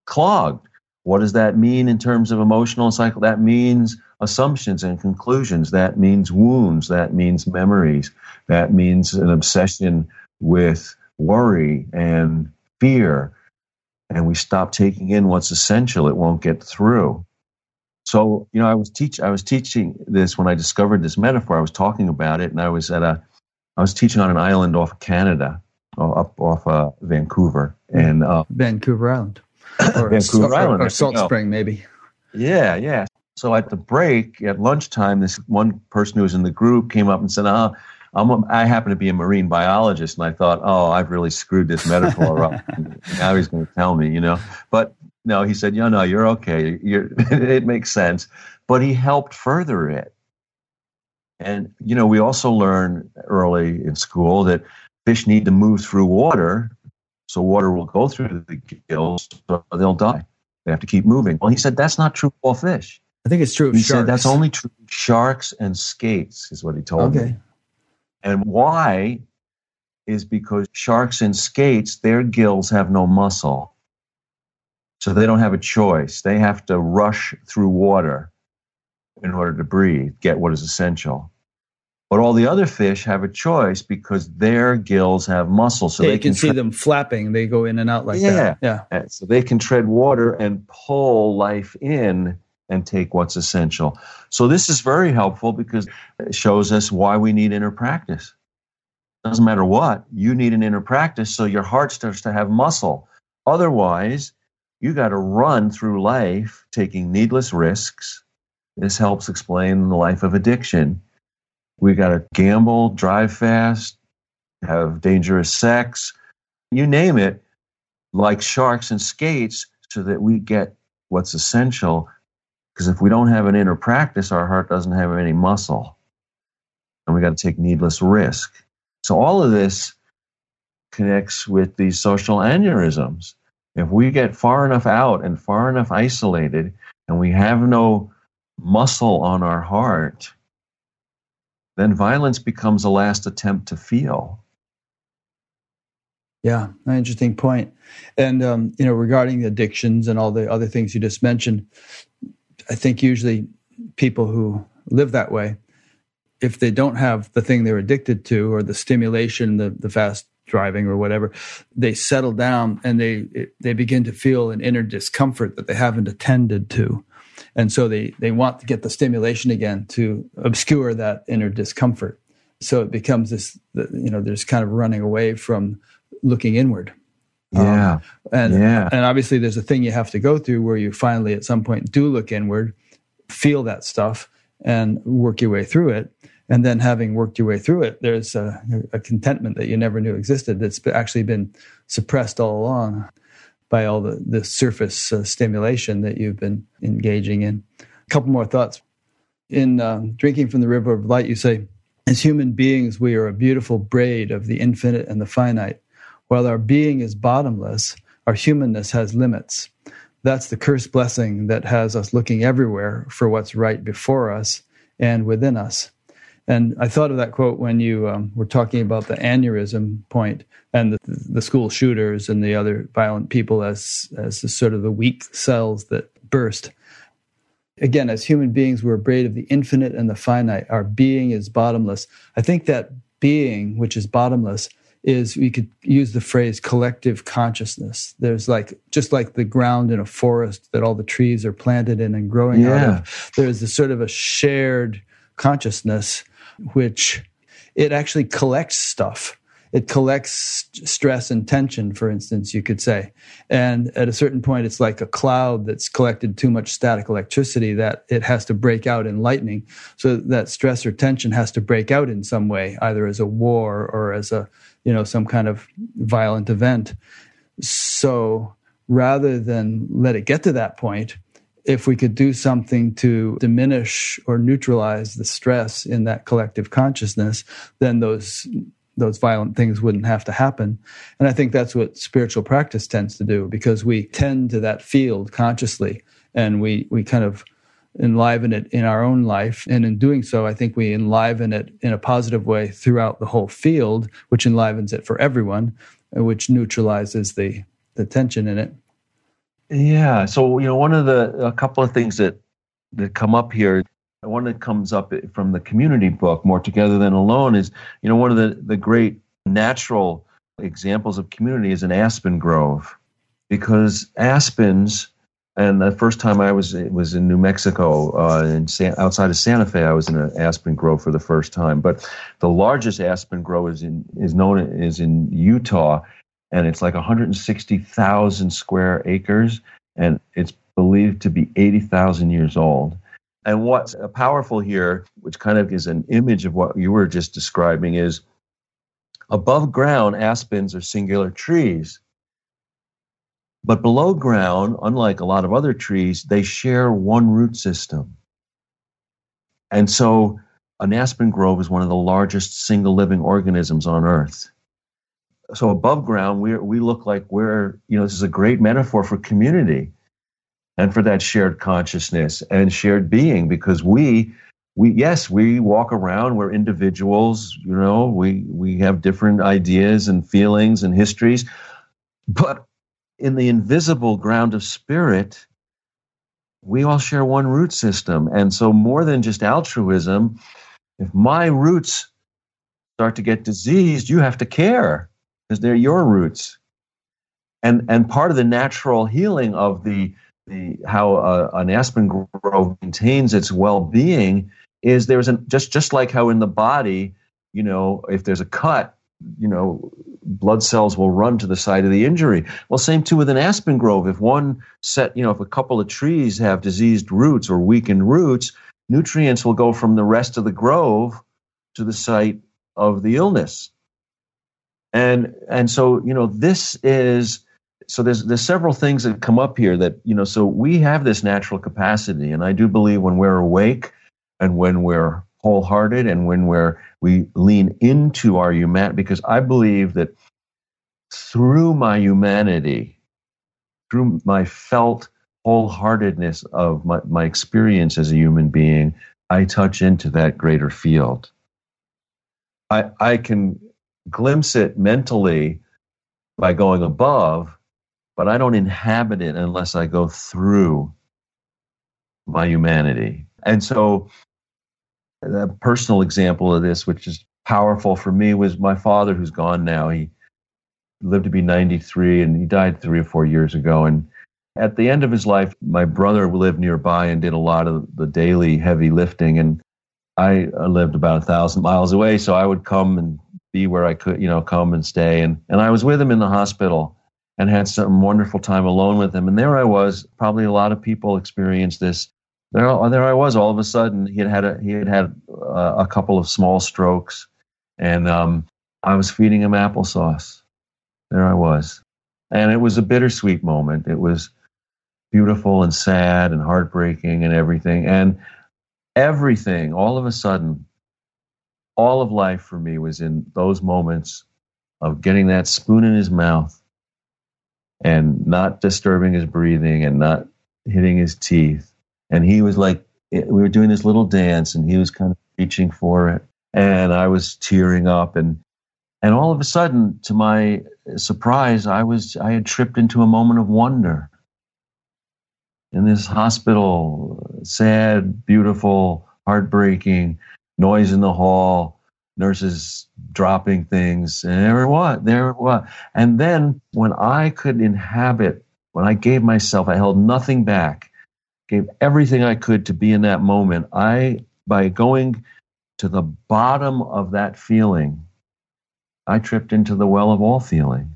clogged what does that mean in terms of emotional cycle? That means assumptions and conclusions. That means wounds. That means memories. That means an obsession with worry and fear. And we stop taking in what's essential. It won't get through. So, you know, I was teach I was teaching this when I discovered this metaphor. I was talking about it, and I was at a I was teaching on an island off Canada, up off uh, Vancouver, and uh, Vancouver Island or Vancouver Island, or Salt Spring, maybe. Yeah, yeah. So at the break at lunchtime, this one person who was in the group came up and said, "Oh, I'm a, I happen to be a marine biologist," and I thought, "Oh, I've really screwed this metaphor up." now he's going to tell me, you know. But no, he said, "No, no, you're okay. You're, it makes sense." But he helped further it. And you know, we also learn early in school that fish need to move through water so water will go through the gills, so they'll die. They have to keep moving. Well, he said that's not true of all fish. I think it's true of he sharks. said that's only true sharks and skates, is what he told okay. me. And why is because sharks and skates, their gills have no muscle. So they don't have a choice. They have to rush through water in order to breathe, get what is essential. But all the other fish have a choice because their gills have muscles, so yeah, they you can, see tre- them flapping. They go in and out like Yeah. that. Yeah. so they can tread water and pull life in and take what's essential. So this is very helpful because it shows us why we need inner practice. Doesn't matter what, you need an inner practice so your heart starts to have muscle. Otherwise, you got to run through life taking needless risks. This helps explain the life of addiction. We got to gamble, drive fast, have dangerous sex, you name it, like sharks and skates, so that we get what's essential. Because if we don't have an inner practice, our heart doesn't have any muscle. And we got to take needless risk. So all of this connects with these social aneurysms. If we get far enough out and far enough isolated and we have no muscle on our heart, then violence becomes a last attempt to feel. Yeah, an interesting point. And um, you know, regarding addictions and all the other things you just mentioned, I think usually people who live that way, if they don't have the thing they're addicted to or the stimulation, the the fast driving or whatever, they settle down and they they begin to feel an inner discomfort that they haven't attended to, and so they they want to get the stimulation again to obscure that inner discomfort. So it becomes this, you know, there's kind of running away from looking inward. Yeah. Um, and yeah. and obviously there's a thing you have to go through where you finally at some point do look inward, feel that stuff and work your way through it. And then having worked your way through it, there's a, a contentment that you never knew existed that's actually been suppressed all along by all the, the surface uh, stimulation that you've been engaging in. A couple more thoughts. In um, Drinking from the River of Light, you say, as human beings, we are a beautiful braid of the infinite and the finite. While our being is bottomless, our humanness has limits. That's the cursed blessing that has us looking everywhere for what's right before us and within us. And I thought of that quote when you um, were talking about the aneurysm point and the, the, school shooters and the other violent people as as the, sort of the weak cells that burst again, as human beings, we're braid of the infinite and the finite. Our being is bottomless. I think that being, which is bottomless, is we could use the phrase collective consciousness. There's like just like the ground in a forest that all the trees are planted in and growing yeah. out of. There's this sort of a shared consciousness which it actually collects stuff it collects stress and tension, for instance, you could say. And at a certain point, it's like a cloud that's collected too much static electricity that it has to break out in lightning. So that stress or tension has to break out in some way, either as a war or as a, you know, some kind of violent event. So rather than let it get to that point, if we could do something to diminish or neutralize the stress in that collective consciousness, then those those violent things wouldn't have to happen. And I think that's what spiritual practice tends to do because we tend to that field consciously and we, we kind of enliven it in our own life. And in doing so, I think we enliven it in a positive way throughout the whole field, which enlivens it for everyone, which neutralizes the, the tension in it. Yeah. So, you know, one of the, a couple of things that, that come up here one that comes up from the community book, More Together Than Alone, is you know one of the, the great natural examples of community is an aspen grove, because aspens. And the first time I was it was in New Mexico, uh, in San, outside of Santa Fe, I was in an aspen grove for the first time. But the largest aspen grove is in is known is in Utah, and it's like 160,000 square acres, and it's believed to be 80,000 years old. And what's powerful here, which kind of is an image of what you were just describing, is above ground, aspens are singular trees. But below ground, unlike a lot of other trees, they share one root system. And so an aspen grove is one of the largest single living organisms on earth. So above ground, we we look like we're, you know, this is a great metaphor for community and for that shared consciousness and shared being because we we yes we walk around we're individuals you know we we have different ideas and feelings and histories but in the invisible ground of spirit we all share one root system. And so more than just altruism if my roots start to get diseased you have to care because they're your roots. And and part of the natural healing of the the how uh, an aspen grove maintains its well-being is there's an just just like how in the body you know if there's a cut you know blood cells will run to the site of the injury. Well same too with an aspen grove. If one set you know if a couple of trees have diseased roots or weakened roots nutrients will go from the rest of the grove to the site of the illness and and so you know this is so there's there's several things that come up here that you know so we have this natural capacity and i do believe when we're awake and when we're wholehearted and when we're we lean into our human because i believe that through my humanity through my felt wholeheartedness of my, my experience as a human being, I touch into that greater field. I, I can glimpse it mentally by going above, but I don't inhabit it unless I go through my humanity. And so, a personal example of this, which is powerful for me, was my father, who's gone now. He lived to be 93 and he died three or four years ago. And at the end of his life, my brother lived nearby and did a lot of the daily heavy lifting. And I lived about a thousand miles away, so I would come and be where I could, you know, come and stay. And, and I was with him in the hospital and had some wonderful time alone with him. And there I was. Probably a lot of people experienced this. There, there I was. All of a sudden, he had had a, he had had a, a couple of small strokes, and um, I was feeding him applesauce. There I was, and it was a bittersweet moment. It was beautiful and sad and heartbreaking and everything. And everything, all of a sudden, all of life for me was in those moments of getting that spoon in his mouth and not disturbing his breathing and not hitting his teeth. And he was like, we were doing this little dance and he was kind of reaching for it. And I was tearing up and and all of a sudden, to my surprise, I was I had tripped into a moment of wonder in this hospital, sad, beautiful, heartbreaking, noise in the hall, nurses dropping things, and there what, there what. And then when I could inhabit, when I gave myself, I held nothing back, gave everything I could to be in that moment. I, by going to the bottom of that feeling, I tripped into the well of all feeling.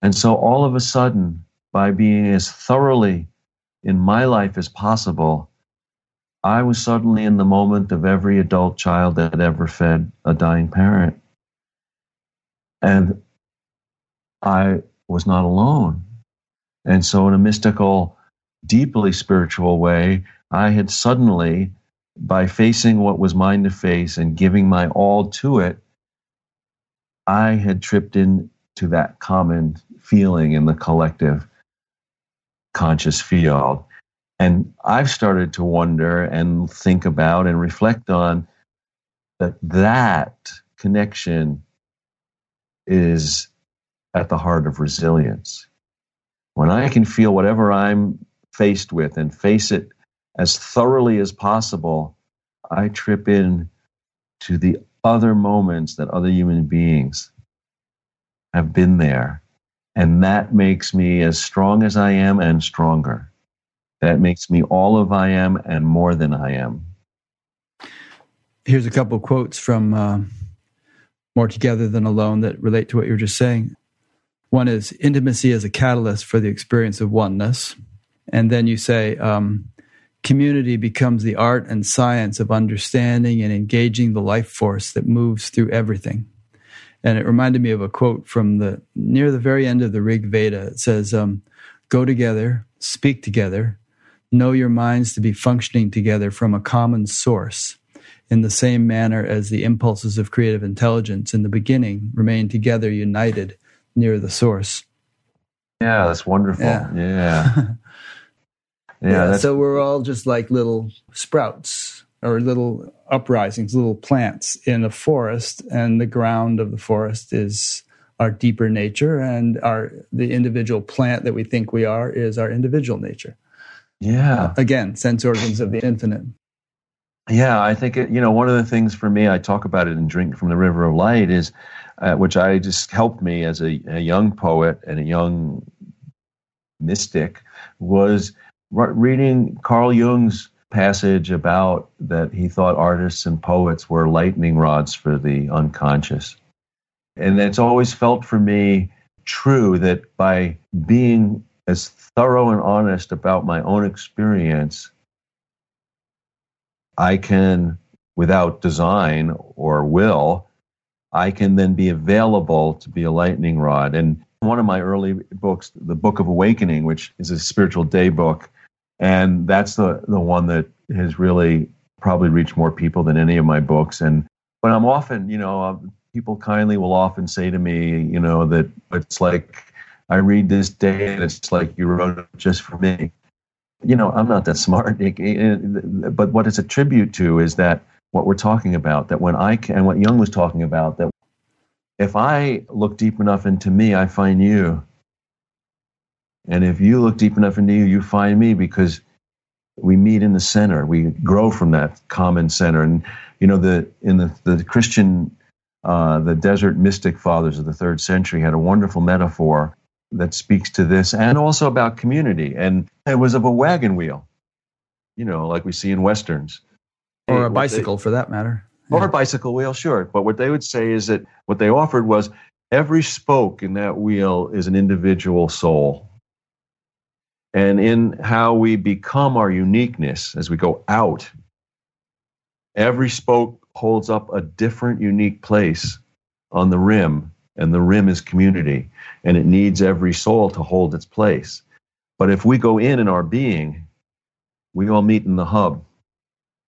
And so all of a sudden, by being as thoroughly in my life as possible, I was suddenly in the moment of every adult child that ever fed a dying parent. And I was not alone. And so, in a mystical, deeply spiritual way, I had suddenly, by facing what was mine to face and giving my all to it, I had tripped into that common feeling in the collective conscious field. And I've started to wonder and think about and reflect on that that connection is at the heart of resilience. When I can feel whatever I'm faced with and face it as thoroughly as possible, I trip in to the other moments that other human beings have been there and that makes me as strong as I am and stronger. That makes me all of I am and more than I am. Here's a couple quotes from uh, More Together Than Alone that relate to what you were just saying. One is intimacy as a catalyst for the experience of oneness. And then you say, um, community becomes the art and science of understanding and engaging the life force that moves through everything and it reminded me of a quote from the near the very end of the Rig Veda. It says, um, "Go together, speak together, know your minds to be functioning together from a common source." In the same manner as the impulses of creative intelligence in the beginning remain together, united near the source. Yeah, that's wonderful. Yeah. Yeah. yeah, yeah so we're all just like little sprouts or little uprisings, little plants in a forest, and the ground of the forest is our deeper nature, and our the individual plant that we think we are is our individual nature. Yeah. Again, sense organs of the infinite. Yeah, I think it, you know one of the things for me, I talk about it in Drink from the River of Light, is uh, which I just helped me as a, a young poet and a young mystic was reading Carl Jung's passage about that he thought artists and poets were lightning rods for the unconscious. And it's always felt for me true that by being as thorough and honest about my own experience, I can, without design or will, I can then be available to be a lightning rod. And one of my early books, the Book of Awakening, which is a spiritual day book, and that's the the one that has really probably reached more people than any of my books. And but I'm often, you know, uh, people kindly will often say to me, you know, that it's like I read this day and it's like you wrote it just for me. You know, I'm not that smart, but what it's a tribute to is that what we're talking about, that when I can, and what Jung was talking about, that if I look deep enough into me, I find you. And if you look deep enough into you, you find me because we meet in the center. We grow from that common center. And you know, the in the the Christian, uh, the desert mystic fathers of the third century had a wonderful metaphor that speaks to this, and also about community. And it was of a wagon wheel, you know, like we see in westerns, or a bicycle they, for that matter, or a bicycle wheel, sure. But what they would say is that what they offered was every spoke in that wheel is an individual soul and in how we become our uniqueness as we go out. Every spoke holds up a different, unique place on the rim, and the rim is community, and it needs every soul to hold its place. But if we go in in our being, we all meet in the hub,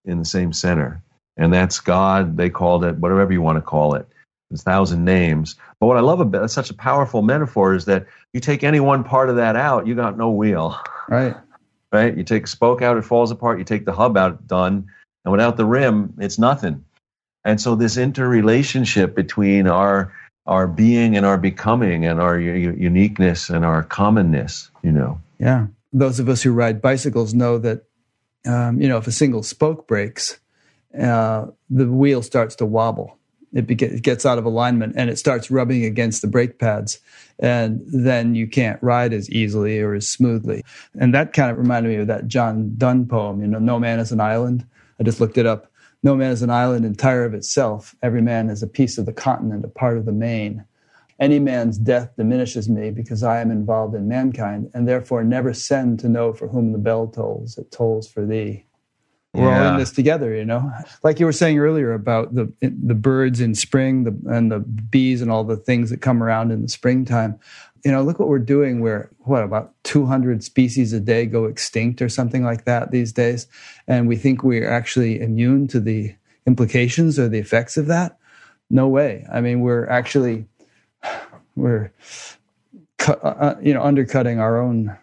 in the same center. And that's God, they called it, whatever you want to call it a thousand names. But what I love about such a powerful metaphor is that you take any one part of that out, you got no wheel. Right. Right. You take spoke out, it falls apart. You take the hub out, done. And without the rim, it's nothing. And so this interrelationship between our our being and our becoming and our u- uniqueness and our commonness, you know. Yeah. Those of us who ride bicycles know that, um, you know, if a single spoke breaks, uh, the wheel starts to wobble it, gets out of alignment and it starts rubbing against the brake pads and then you can't ride as easily or as smoothly and that kind of reminded me of that john donne poem you know no man is an island i just looked it up no man is an island entire of itself. Every man is a piece of the continent a part of the main. Any man's death diminishes me because i am involved in mankind and therefore never send to know for whom the bell tolls it tolls for thee we're yeah. all in this together you know? Like you were saying earlier about the the birds in spring the, and the bees and all the things that come around in the springtime. You know look what we're doing where what about 200 species a day go extinct or something like that these days. And we think we're actually immune to the implications or the effects of that? No way. I mean we're actually we're uh, uh, you know undercutting our own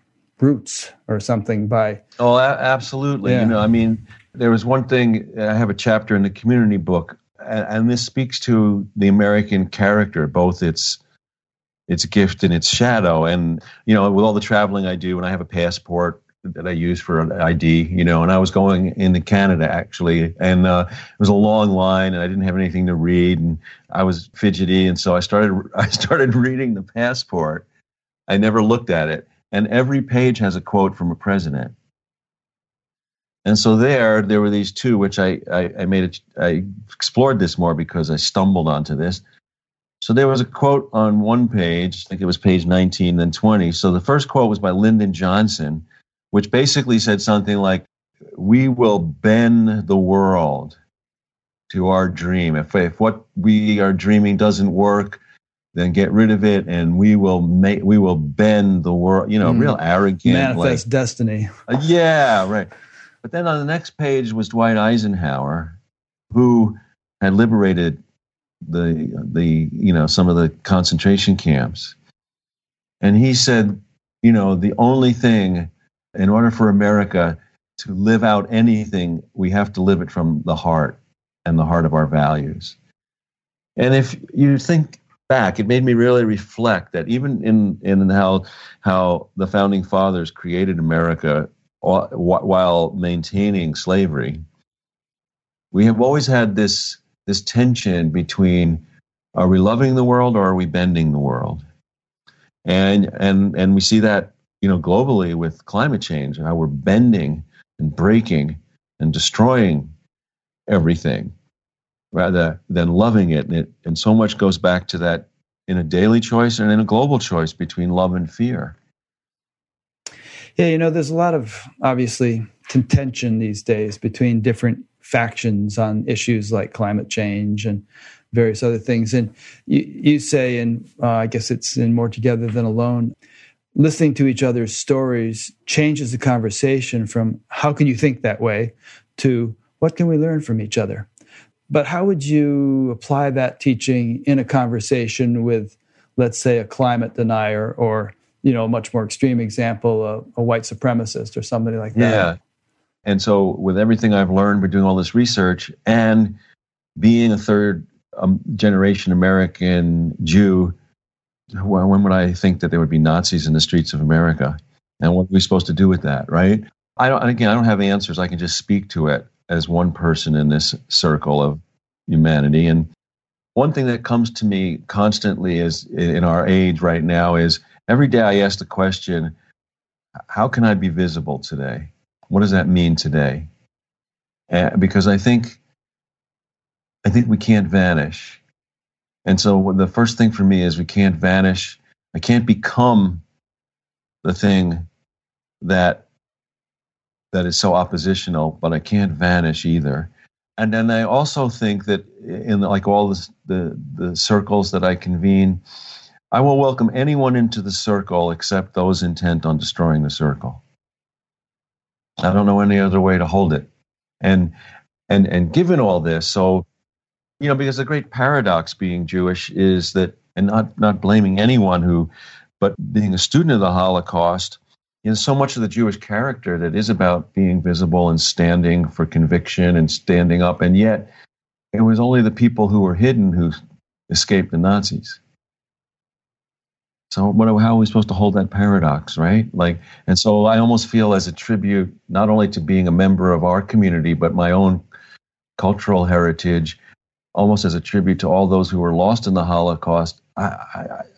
roots or something by oh absolutely yeah. you know i mean there was one thing i have a chapter in the community book and, and this speaks to the american character both its its gift and its shadow and you know with all the traveling i do and i have a passport that I use for an ID, you know, and I was going into Canada actually, and uh, it was a long line, and I didn't have anything to read, and I was fidgety, and so I started I started reading the passport. I never looked at it, and every page has a quote from a president. And so there, there were these two, which I, I, I made it, I explored this more because I stumbled onto this. So there was a quote on one page, I think it was page 19, then 20. So the first quote was by Lyndon Johnson, which basically said something like, We will bend the world to our dream. If, if what we are dreaming doesn't work, then get rid of it and we will make we will bend the world you know mm. real arrogant manifest like, destiny. Uh, yeah right. But then on the next page was dwight eisenhower who had liberated the the you know some of the concentration camps. And he said you know the only thing in order for america to live out anything we have to live it from the heart and the heart of our values. And if you think back, it made me really reflect that even in in how how the founding fathers created America while maintaining slavery, we have always had this this tension between are we loving the world or are we bending the world, and and and we see that you know globally with climate change how we're bending and breaking and destroying everything rather than loving it. And, it. and so much goes back to that in a daily choice and in a global choice between love and fear. Yeah, you know, there's a lot of obviously contention these days between different factions on issues like climate change and various other things. And you, you say, and uh, I guess it's in More Together Than Alone, listening to each other's stories changes the conversation from how can you think that way to what can we learn from each other? But how would you apply that teaching in a conversation with, let's say, a climate denier or you know, a much more extreme example, a, a white supremacist or somebody like that. Yeah. And so, with everything I've learned by doing all this research and being a third um, generation American Jew, when would I think that there would be Nazis in the streets of America? And what are we supposed to do with that, right? I don't, again, I don't have answers. I can just speak to it as one person in this circle of humanity. And one thing that comes to me constantly is in our age right now is every day I ask the question, how can I be visible today? What does that mean today? Uh, because I think I think we can't vanish. And so the first thing for me is we can't vanish. I can't become the thing that that is so oppositional, but I can't vanish either. And then I also think that in like all the the, circles that I convene, I will welcome anyone into the circle except those intent on destroying the circle. I don't know any other way to hold it. And and and given all this, so you know, because the great paradox being Jewish is that, and not not blaming anyone who, but being a student of the Holocaust, in so much of the Jewish character that is about being visible and standing for conviction and standing up, and yet it was only the people who were hidden who escaped the Nazis. So what, how are we supposed to hold that paradox, right? Like, and so I almost feel as a tribute, not only to being a member of our community, but my own cultural heritage, almost as a tribute to all those who were lost in the Holocaust. I,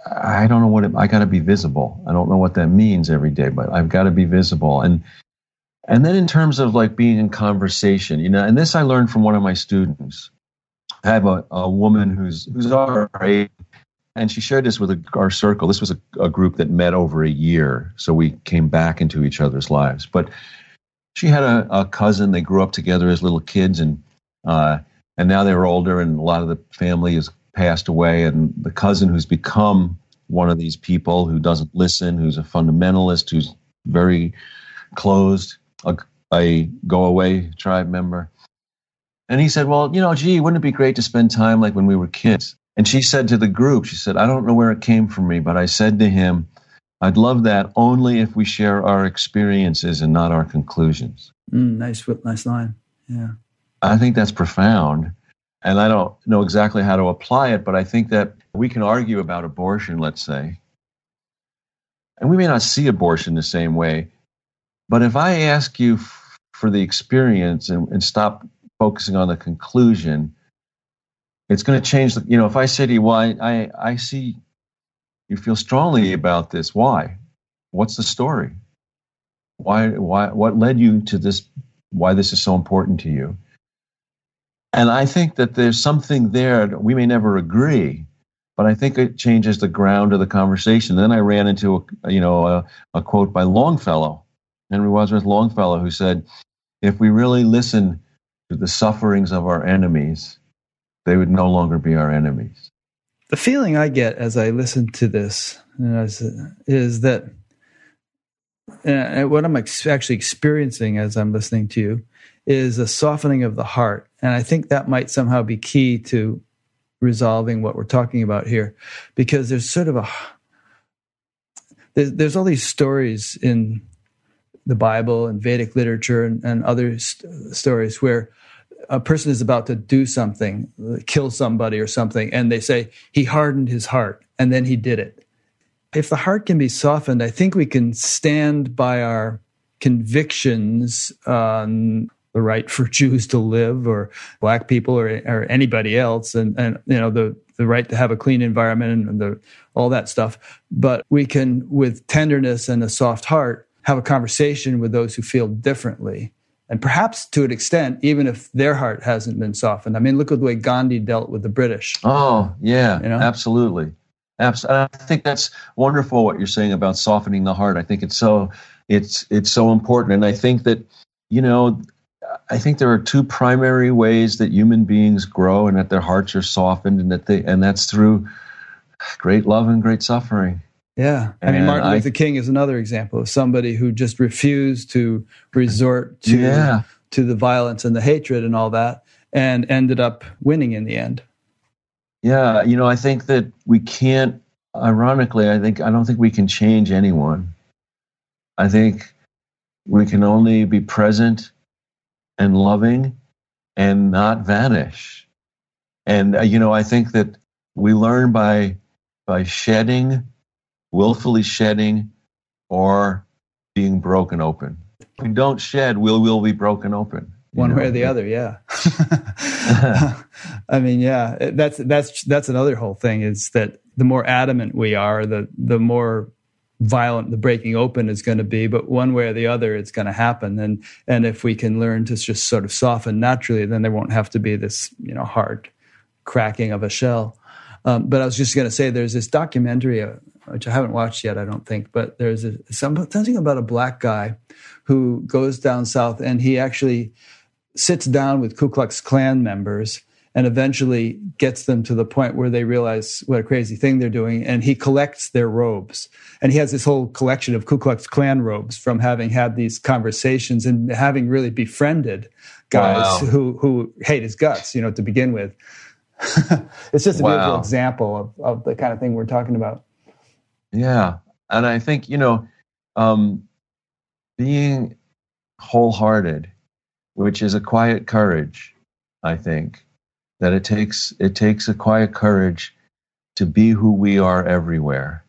I, I don't know what it, I got to be visible. I don't know what that means every day, but I've got to be visible. And and then in terms of like being in conversation, you know, and this I learned from one of my students. I have a, a woman who's who's our age, and she shared this with a, our circle. This was a, a group that met over a year, so we came back into each other's lives. But she had a, a cousin. They grew up together as little kids, and uh, and now they're older, and a lot of the family has passed away. And the cousin who's become one of these people who doesn't listen, who's a fundamentalist, who's very closed, a, a go away tribe member. And he said, Well, you know, gee, wouldn't it be great to spend time like when we were kids? And she said to the group, She said, I don't know where it came from me, but I said to him, I'd love that only if we share our experiences and not our conclusions. Mm, nice, nice line. Yeah. I think that's profound. And I don't know exactly how to apply it, but I think that we can argue about abortion, let's say. And we may not see abortion the same way. But if I ask you f- for the experience and, and stop focusing on the conclusion, it's going to change. The, you know, if I say to you, "Why well, I, I see you feel strongly about this. Why? What's the story? Why? Why? What led you to this? Why this is so important to you?" And I think that there's something there. We may never agree, but I think it changes the ground of the conversation. Then I ran into a, you know a, a quote by Longfellow, Henry Wadsworth Longfellow, who said, "If we really listen to the sufferings of our enemies, they would no longer be our enemies." The feeling I get as I listen to this is that uh, what I'm actually experiencing as I'm listening to you is a softening of the heart. And I think that might somehow be key to resolving what we're talking about here, because there's sort of a there's, all these stories in the Bible and Vedic literature and, and other st- stories where a person is about to do something, kill somebody or something, and they say he hardened his heart and then he did it. If the heart can be softened, I think we can stand by our convictions on the right for Jews to live or black people or, or anybody else. And, and you know the the right to have a clean environment and the all that stuff. But we can with tenderness and a soft heart have a conversation with those who feel differently. And perhaps to an extent even if their heart hasn't been softened. I mean look at the way gandhi dealt with the british. Oh yeah you know? absolutely. Absolutely i think that's wonderful what you're saying about softening the heart. I think it's so it's it's so important. And i think that you know I think there are two primary ways that human beings grow and that their hearts are softened and that they and that's through great love and great suffering. Yeah. I mean Martin Luther King is another example of somebody who just refused to resort to yeah. to the violence and the hatred and all that and ended up winning in the end. Yeah, you know, I think that we can't ironically, I think I don't think we can change anyone. I think we can only be present and loving and not vanish. And uh, you know, I think that we learn by by shedding, willfully shedding, or being broken open. If we don't shed, we'll will be broken open. One way or the other, yeah. I mean, yeah, that's that's that's another whole thing is that the more adamant we are, the the more violent the breaking open is going to be but one way or the other it's going to happen. And and if we can learn to just sort of soften naturally then there won't have to be this you know hard cracking of a shell. Um, but i was just going to say there's this documentary uh, which i haven't watched yet i don't think but there's a, something about a black guy who goes down south and he actually sits down with ku klux klan members and eventually gets them to the point where they realize what a crazy thing they're doing. And he collects their robes. And he has this whole collection of Ku Klux Klan robes from having had these conversations and having really befriended guys wow. who, who hate his guts, you know, to begin with. it's just a wow. beautiful example of, of the kind of thing we're talking about. Yeah. And I think, you know, um, being wholehearted, which is a quiet courage, I think, that it takes it takes a quiet courage to be who we are everywhere.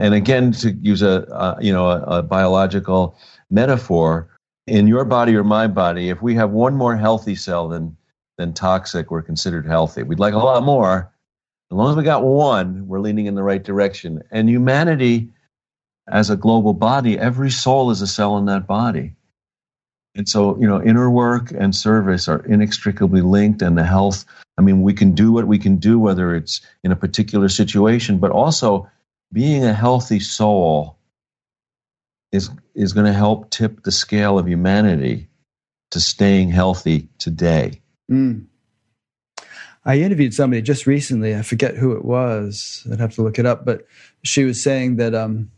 And again, to use a, a you know a, a biological metaphor, in your body or my body, if we have one more healthy cell than than toxic, we're considered healthy. We'd like a lot more. As long as we got one, we're leaning in the right direction. And humanity, as a global body, every soul is a cell in that body. And so, you know, inner work and service are inextricably linked, and the health. I mean, we can do what we can do, whether it's in a particular situation, but also being a healthy soul is is going to help tip the scale of humanity to staying healthy today. Mm. I interviewed somebody just recently. I forget who it was. I'd have to look it up, but she was saying that um,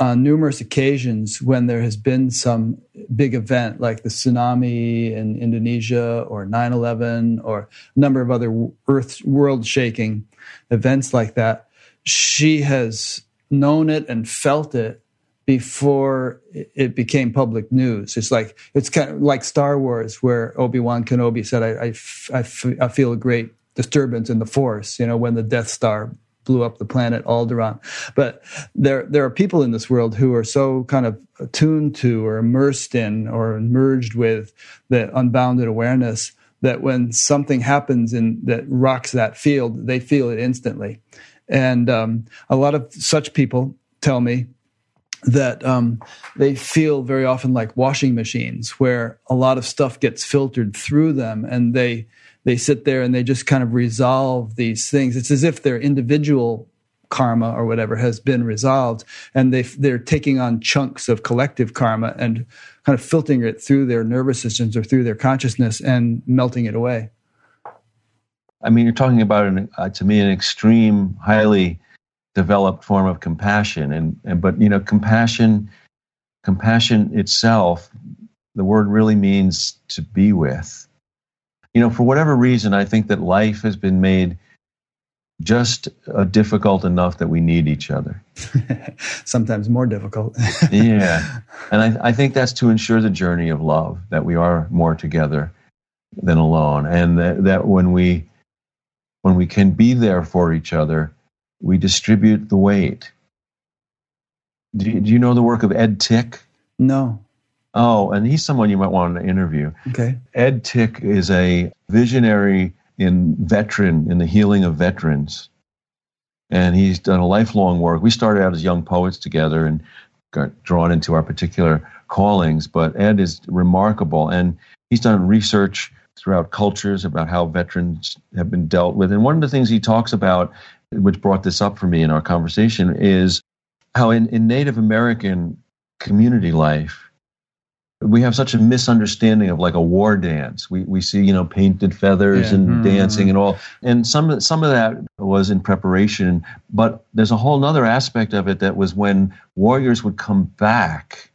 on numerous occasions when there has been some big event like the tsunami in Indonesia or 9 11 or a number of other earth world shaking events like that, she has known it and felt it before it became public news. It's like it's kind of like Star Wars, where Obi Wan Kenobi said, I, I, I, feel a great disturbance in the Force." You know, when the Death Star blew up the planet Alderaan. But there there are people in this world who are so kind of attuned to or immersed in or merged with that unbounded awareness that when something happens in that rocks that field, they feel it instantly. And um, a lot of such people tell me that um, they feel very often like washing machines, where a lot of stuff gets filtered through them, and they they sit there and they just kind of resolve these things. It's as if their individual karma or whatever has been resolved and they they're taking on chunks of collective karma and kind of filtering it through their nervous systems or through their consciousness and melting it away. I mean you're talking about an, uh, to me an extreme highly developed form of compassion. And, and but you know compassion compassion itself the word really means to be with you know, for whatever reason, I think that life has been made just uh, difficult enough that we need each other. Sometimes more difficult. yeah. And I, I, think that's to ensure the journey of love, that we are more together than alone. And that, that when we when we can be there for each other, we distribute the weight. Do you, do you know the work of Ed Tick? No. Oh, and he's someone you might want to interview. Okay. Ed Tick is a visionary in veteran in the healing of veterans, and he's done a lifelong work. We started out as young poets together and got drawn into our particular callings. But Ed is remarkable, and he's done research throughout cultures about how veterans have been dealt with. And one of the things he talks about, which brought this up for me in our conversation, is how in, in Native American community life we have such a misunderstanding of like a war dance. We we see you know painted feathers yeah. and mm-hmm. dancing and all, and some some of that was in preparation. But there's a whole other aspect of it that was when warriors would come back,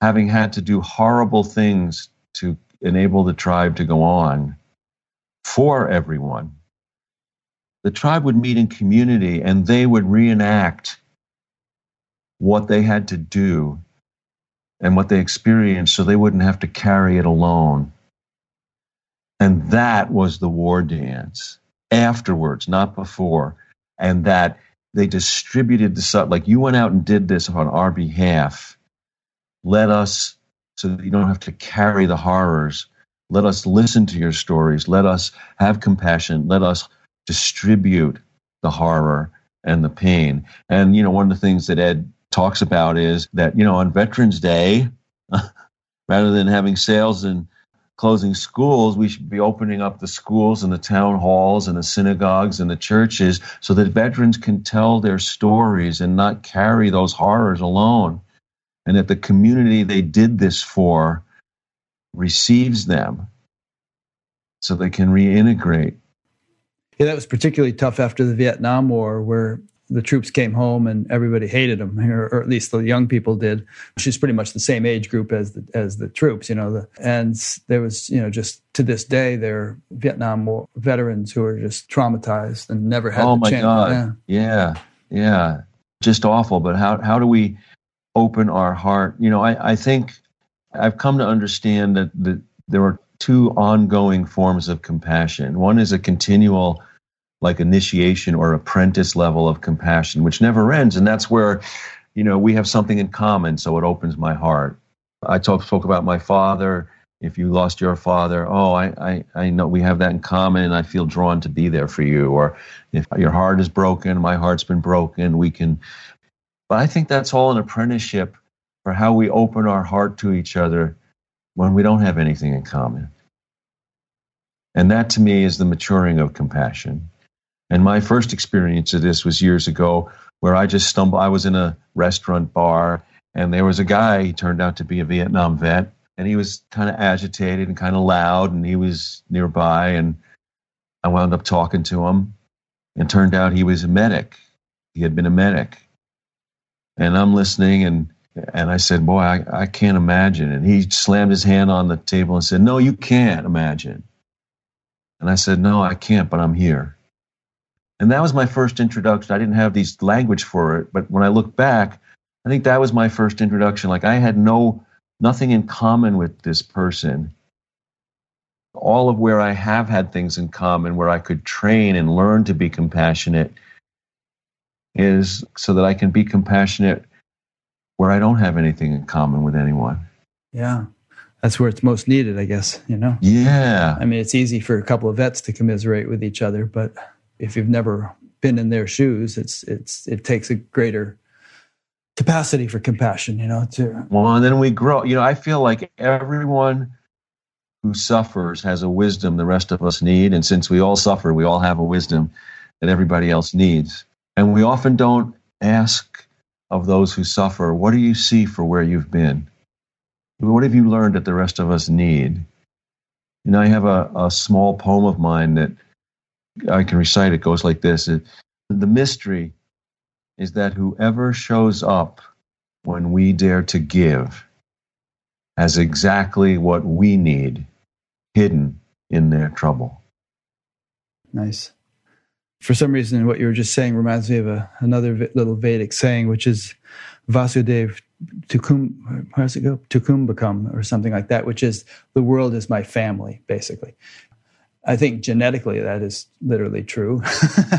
having had to do horrible things to enable the tribe to go on for everyone. the tribe would meet in community and they would reenact what they had to do and what they experienced so they wouldn't have to carry it alone. And that was the war dance afterwards, not before. And that they distributed the stuff like you went out and did this on our behalf. Let us, so that you don't have to carry the horrors. Let us listen to your stories. Let us have compassion. Let us distribute the horror and the pain. And, you know, one of the things that Ed talks about is that, you know, on Veterans Day, rather than having sales and closing schools, we should be opening up the schools and the town halls and the synagogues and the churches so that veterans can tell their stories and not carry those horrors alone. And that the community they did this for receives them so they can reintegrate. Yeah, that was particularly tough after the Vietnam War, where the troops came home and everybody hated them, here, or, at least the young people did. She's pretty much the same age group as the as the troops, you know. The, and there was, you know, just to this day, there are Vietnam War veterans who are just traumatized and never had. Oh my chance. God! Yeah. yeah, yeah, just awful. But how how do we open our heart? You know, I I think I've come to understand that that there are two ongoing forms of compassion. One is a continual like initiation or apprentice level of compassion, which never ends. And that's where, you know, we have something in common. So it opens my heart. I talk, spoke about my father. If you lost your father, oh, I, I, I know we have that in common and I feel drawn to be there for you. Or if your heart is broken, my heart's been broken, we can. But I think that's all an apprenticeship for how we open our heart to each other when we don't have anything in common. And that to me is the maturing of compassion. And my first experience of this was years ago where I just stumbled. I was in a restaurant bar and there was a guy, he turned out to be a Vietnam vet, and he was kind of agitated and kind of loud, and he was nearby. And I wound up talking to him, and turned out he was a medic. He had been a medic. And I'm listening, and and I said, Boy, I, I can't imagine. And he slammed his hand on the table and said, No, you can't imagine. And I said, No, I can't, but I'm here. And that was my first introduction. I didn't have these language for it, but when I look back, I think that was my first introduction. Like I had no nothing in common with this person. All of where I have had things in common, where I could train and learn to be compassionate, is so that I can be compassionate where I don't have anything in common with anyone. Yeah. That's where it's most needed, I guess, you know? Yeah. I mean, it's easy for a couple of vets to commiserate with each other, but if you've never been in their shoes, it's it's it takes a greater capacity for compassion, you know. To well, and then we grow. You know, I feel like everyone who suffers has a wisdom the rest of us need, and since we all suffer, we all have a wisdom that everybody else needs, and we often don't ask of those who suffer, "What do you see for where you've been? What have you learned that the rest of us need?" You know, I have a, a small poem of mine that I can recite it goes like this it, The mystery is that whoever shows up when we dare to give has exactly what we need hidden in their trouble. Nice. For some reason, what you were just saying reminds me of a, another little Vedic saying, which is Vasudev Tukum, how does it go? Tukumbakam or something like that, which is the world is my family, basically. I think genetically that is literally true,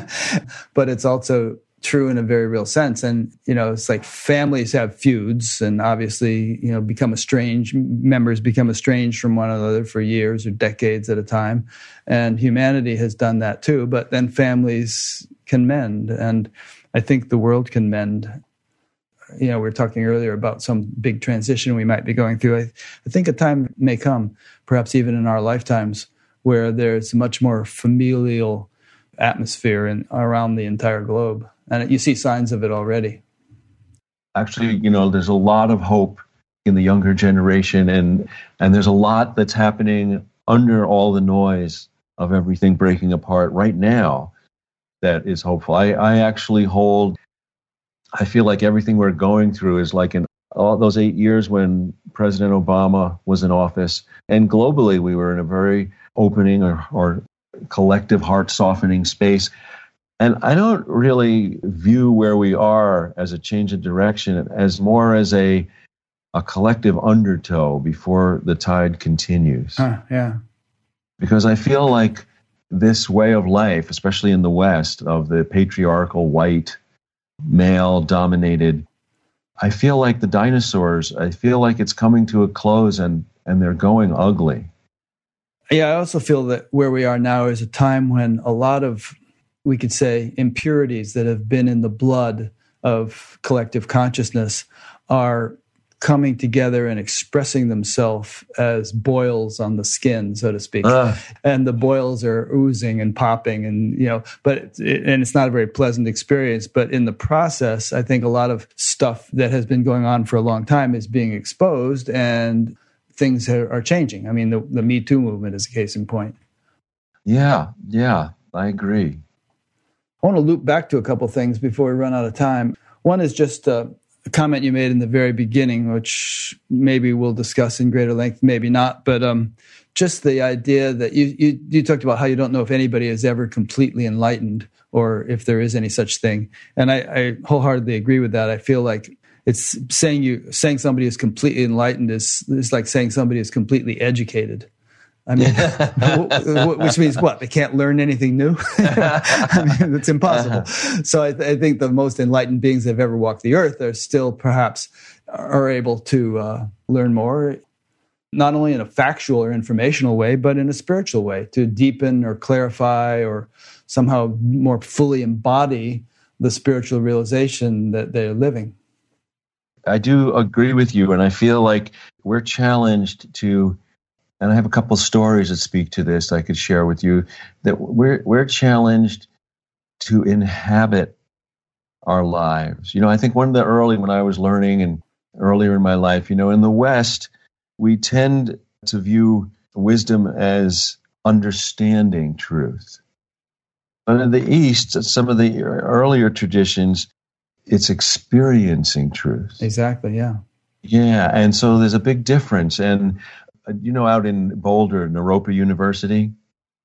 but it's also true in a very real sense. And, you know, it's like families have feuds and obviously, you know, become estranged, members become estranged from one another for years or decades at a time. And humanity has done that too, but then families can mend. And I think the world can mend. You know, we were talking earlier about some big transition we might be going through. I, I think a time may come, perhaps even in our lifetimes, where there's much more familial atmosphere in, around the entire globe. And you see signs of it already. Actually, you know, there's a lot of hope in the younger generation, and, and there's a lot that's happening under all the noise of everything breaking apart right now that is hopeful. I, I actually hold, I feel like everything we're going through is like in all those eight years when President Obama was in office, and globally we were in a very opening or, or collective heart softening space. And I don't really view where we are as a change of direction as more as a a collective undertow before the tide continues. Huh, yeah. Because I feel like this way of life, especially in the West, of the patriarchal white male dominated I feel like the dinosaurs, I feel like it's coming to a close and, and they're going ugly. Yeah, I also feel that where we are now is a time when a lot of, we could say, impurities that have been in the blood of collective consciousness are coming together and expressing themselves as boils on the skin, so to speak. Uh. And the boils are oozing and popping, and you know, but it, and it's not a very pleasant experience. But in the process, I think a lot of stuff that has been going on for a long time is being exposed, and things are, are changing. I mean, the, the Me Too movement is a case in point. Yeah, yeah, I agree. I want to loop back to a couple things before we run out of time. One is just uh, a comment you made in the very beginning, which maybe we'll discuss in greater length, maybe not, but um, just the idea that you, you, you talked about how you don't know if anybody is ever completely enlightened or if there is any such thing, and I, I wholeheartedly agree with that. I feel like it's saying you saying somebody is completely enlightened is is like saying somebody is completely educated. I mean, which means what? They can't learn anything new. I mean, it's impossible. Uh-huh. So I, th- I, think the most enlightened beings that have ever walked the earth are still perhaps are able to uh, learn more, not only in a factual or informational way, but in a spiritual way to deepen or clarify or somehow more fully embody the spiritual realization that they're living. I do agree with you, and I feel like we're challenged to and I have a couple stories that speak to this I could share with you that we're we're challenged to inhabit our lives. You know, I think one of the early when I was learning and earlier in my life, you know, in the West, we tend to view wisdom as understanding truth. But in the East, some of the earlier traditions, it's experiencing truth. Exactly, yeah. Yeah, and so there's a big difference. And uh, you know, out in Boulder, Naropa University.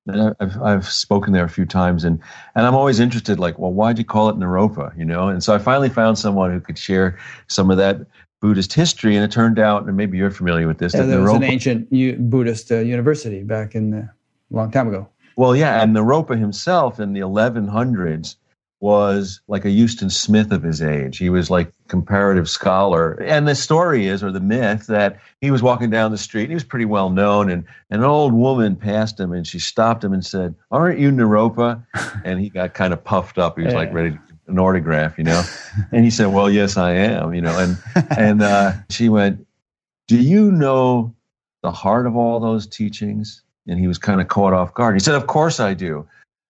I've, I've spoken there a few times, and, and I'm always interested, like, well, why'd you call it Naropa? You know, and so I finally found someone who could share some of that Buddhist history, and it turned out, and maybe you're familiar with this. Yeah, there was an ancient Buddhist uh, university back in the, a long time ago. Well, yeah, and Naropa himself in the 1100s was like a Huston Smith of his age. He was like comparative scholar. And the story is, or the myth, that he was walking down the street. He was pretty well known, and, an old woman passed him, and she stopped him and said, "Aren't you Naropa?" And he got kind of puffed up. He was yeah. like ready to an autograph, you know. and he said, "Well, yes, I am," you know. And and uh, she went, "Do you know the heart of all those teachings?" And he was kind of caught off guard. He said, "Of course I do."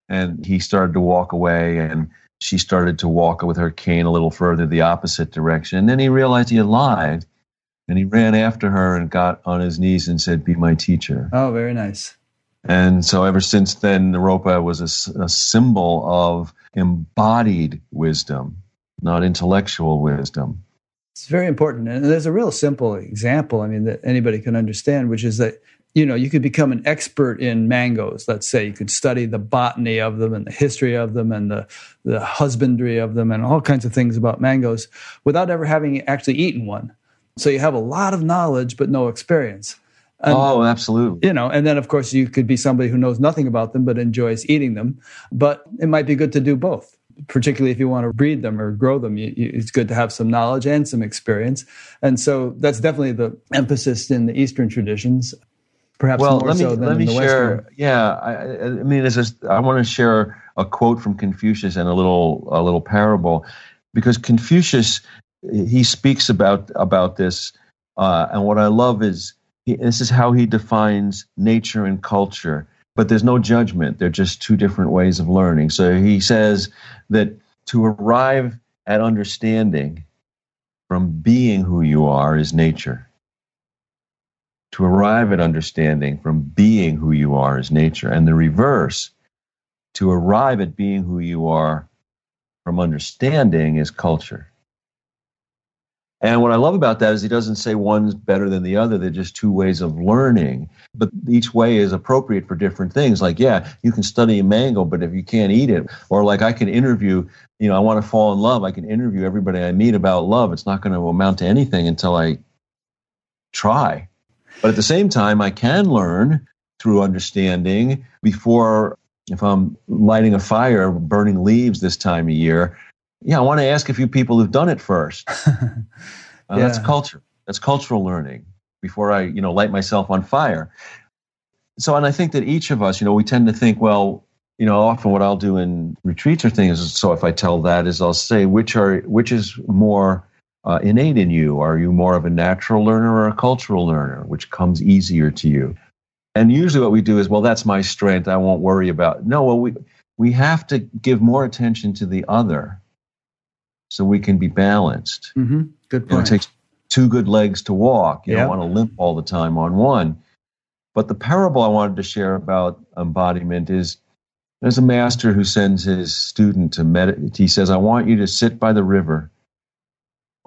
And he started to walk away, and she started to walk with her cane a little further the opposite direction. And then he realized he had lied and he ran after her and got on his knees and said, Be my teacher. Oh, very nice. And so ever since then, Naropa was a, a symbol of embodied wisdom, not intellectual wisdom. It's very important. And there's a real simple example, I mean, that anybody can understand, which is that you know, you could become an expert in mangoes. Let's say you could study the botany of them and the history of them and the, the husbandry of them and all kinds of things about mangoes without ever having actually eaten one. So you have a lot of knowledge, but no experience. And, oh, absolutely. You know, and then of course you could be somebody who knows nothing about them but enjoys eating them. But it might be good to do both, particularly if you want to breed them or grow them. You, you, it's good to have some knowledge and some experience. And so that's definitely the emphasis in the Eastern traditions perhaps well, more let me, so than let me the share, Western. Yeah, I, I mean, as a, I want to share a quote from Confucius and a little a little parable, because Confucius he speaks about about this, uh, and what I love is he, this is how he defines nature and culture. But there's no judgment; they're just two different ways of learning. So he says that to arrive at understanding from being who you are is nature to arrive at understanding from being who you are is nature. And the reverse, to arrive at being who you are from understanding is culture. And what I love about that is he doesn't say one's better than the other. They're just two ways of learning. But each way is appropriate for different things. Like, yeah, you can study a mango, but if you can't eat it, or like I can interview, you know, I want to fall in love. I can interview everybody I meet about love. It's not going to amount to anything until I try. But at the same time, I can learn through understanding before, if I'm lighting a fire, burning leaves this time of year, yeah, I want to ask a few people who've done it first. Uh, yeah. That's culture. That's cultural learning before I, you know, light myself on fire. So, and I think that each of us, you know, we tend to think, well, you know, often what I'll do in retreats or things. So, if I tell that, is I'll say, which are which is more uh, innate in you? Are you more of a natural learner or a cultural learner, which comes easier to you? And usually, what we do is, well, that's my strength. I won't worry about. No, well, we we have to give more attention to the other so we can be balanced. Mm-hmm. Good point. You know, it takes two good legs to walk. You yep. don't want to limp all the time on one. But the parable I wanted to share about embodiment is there's a master who sends his student to meditate. He says, I want you to sit by the river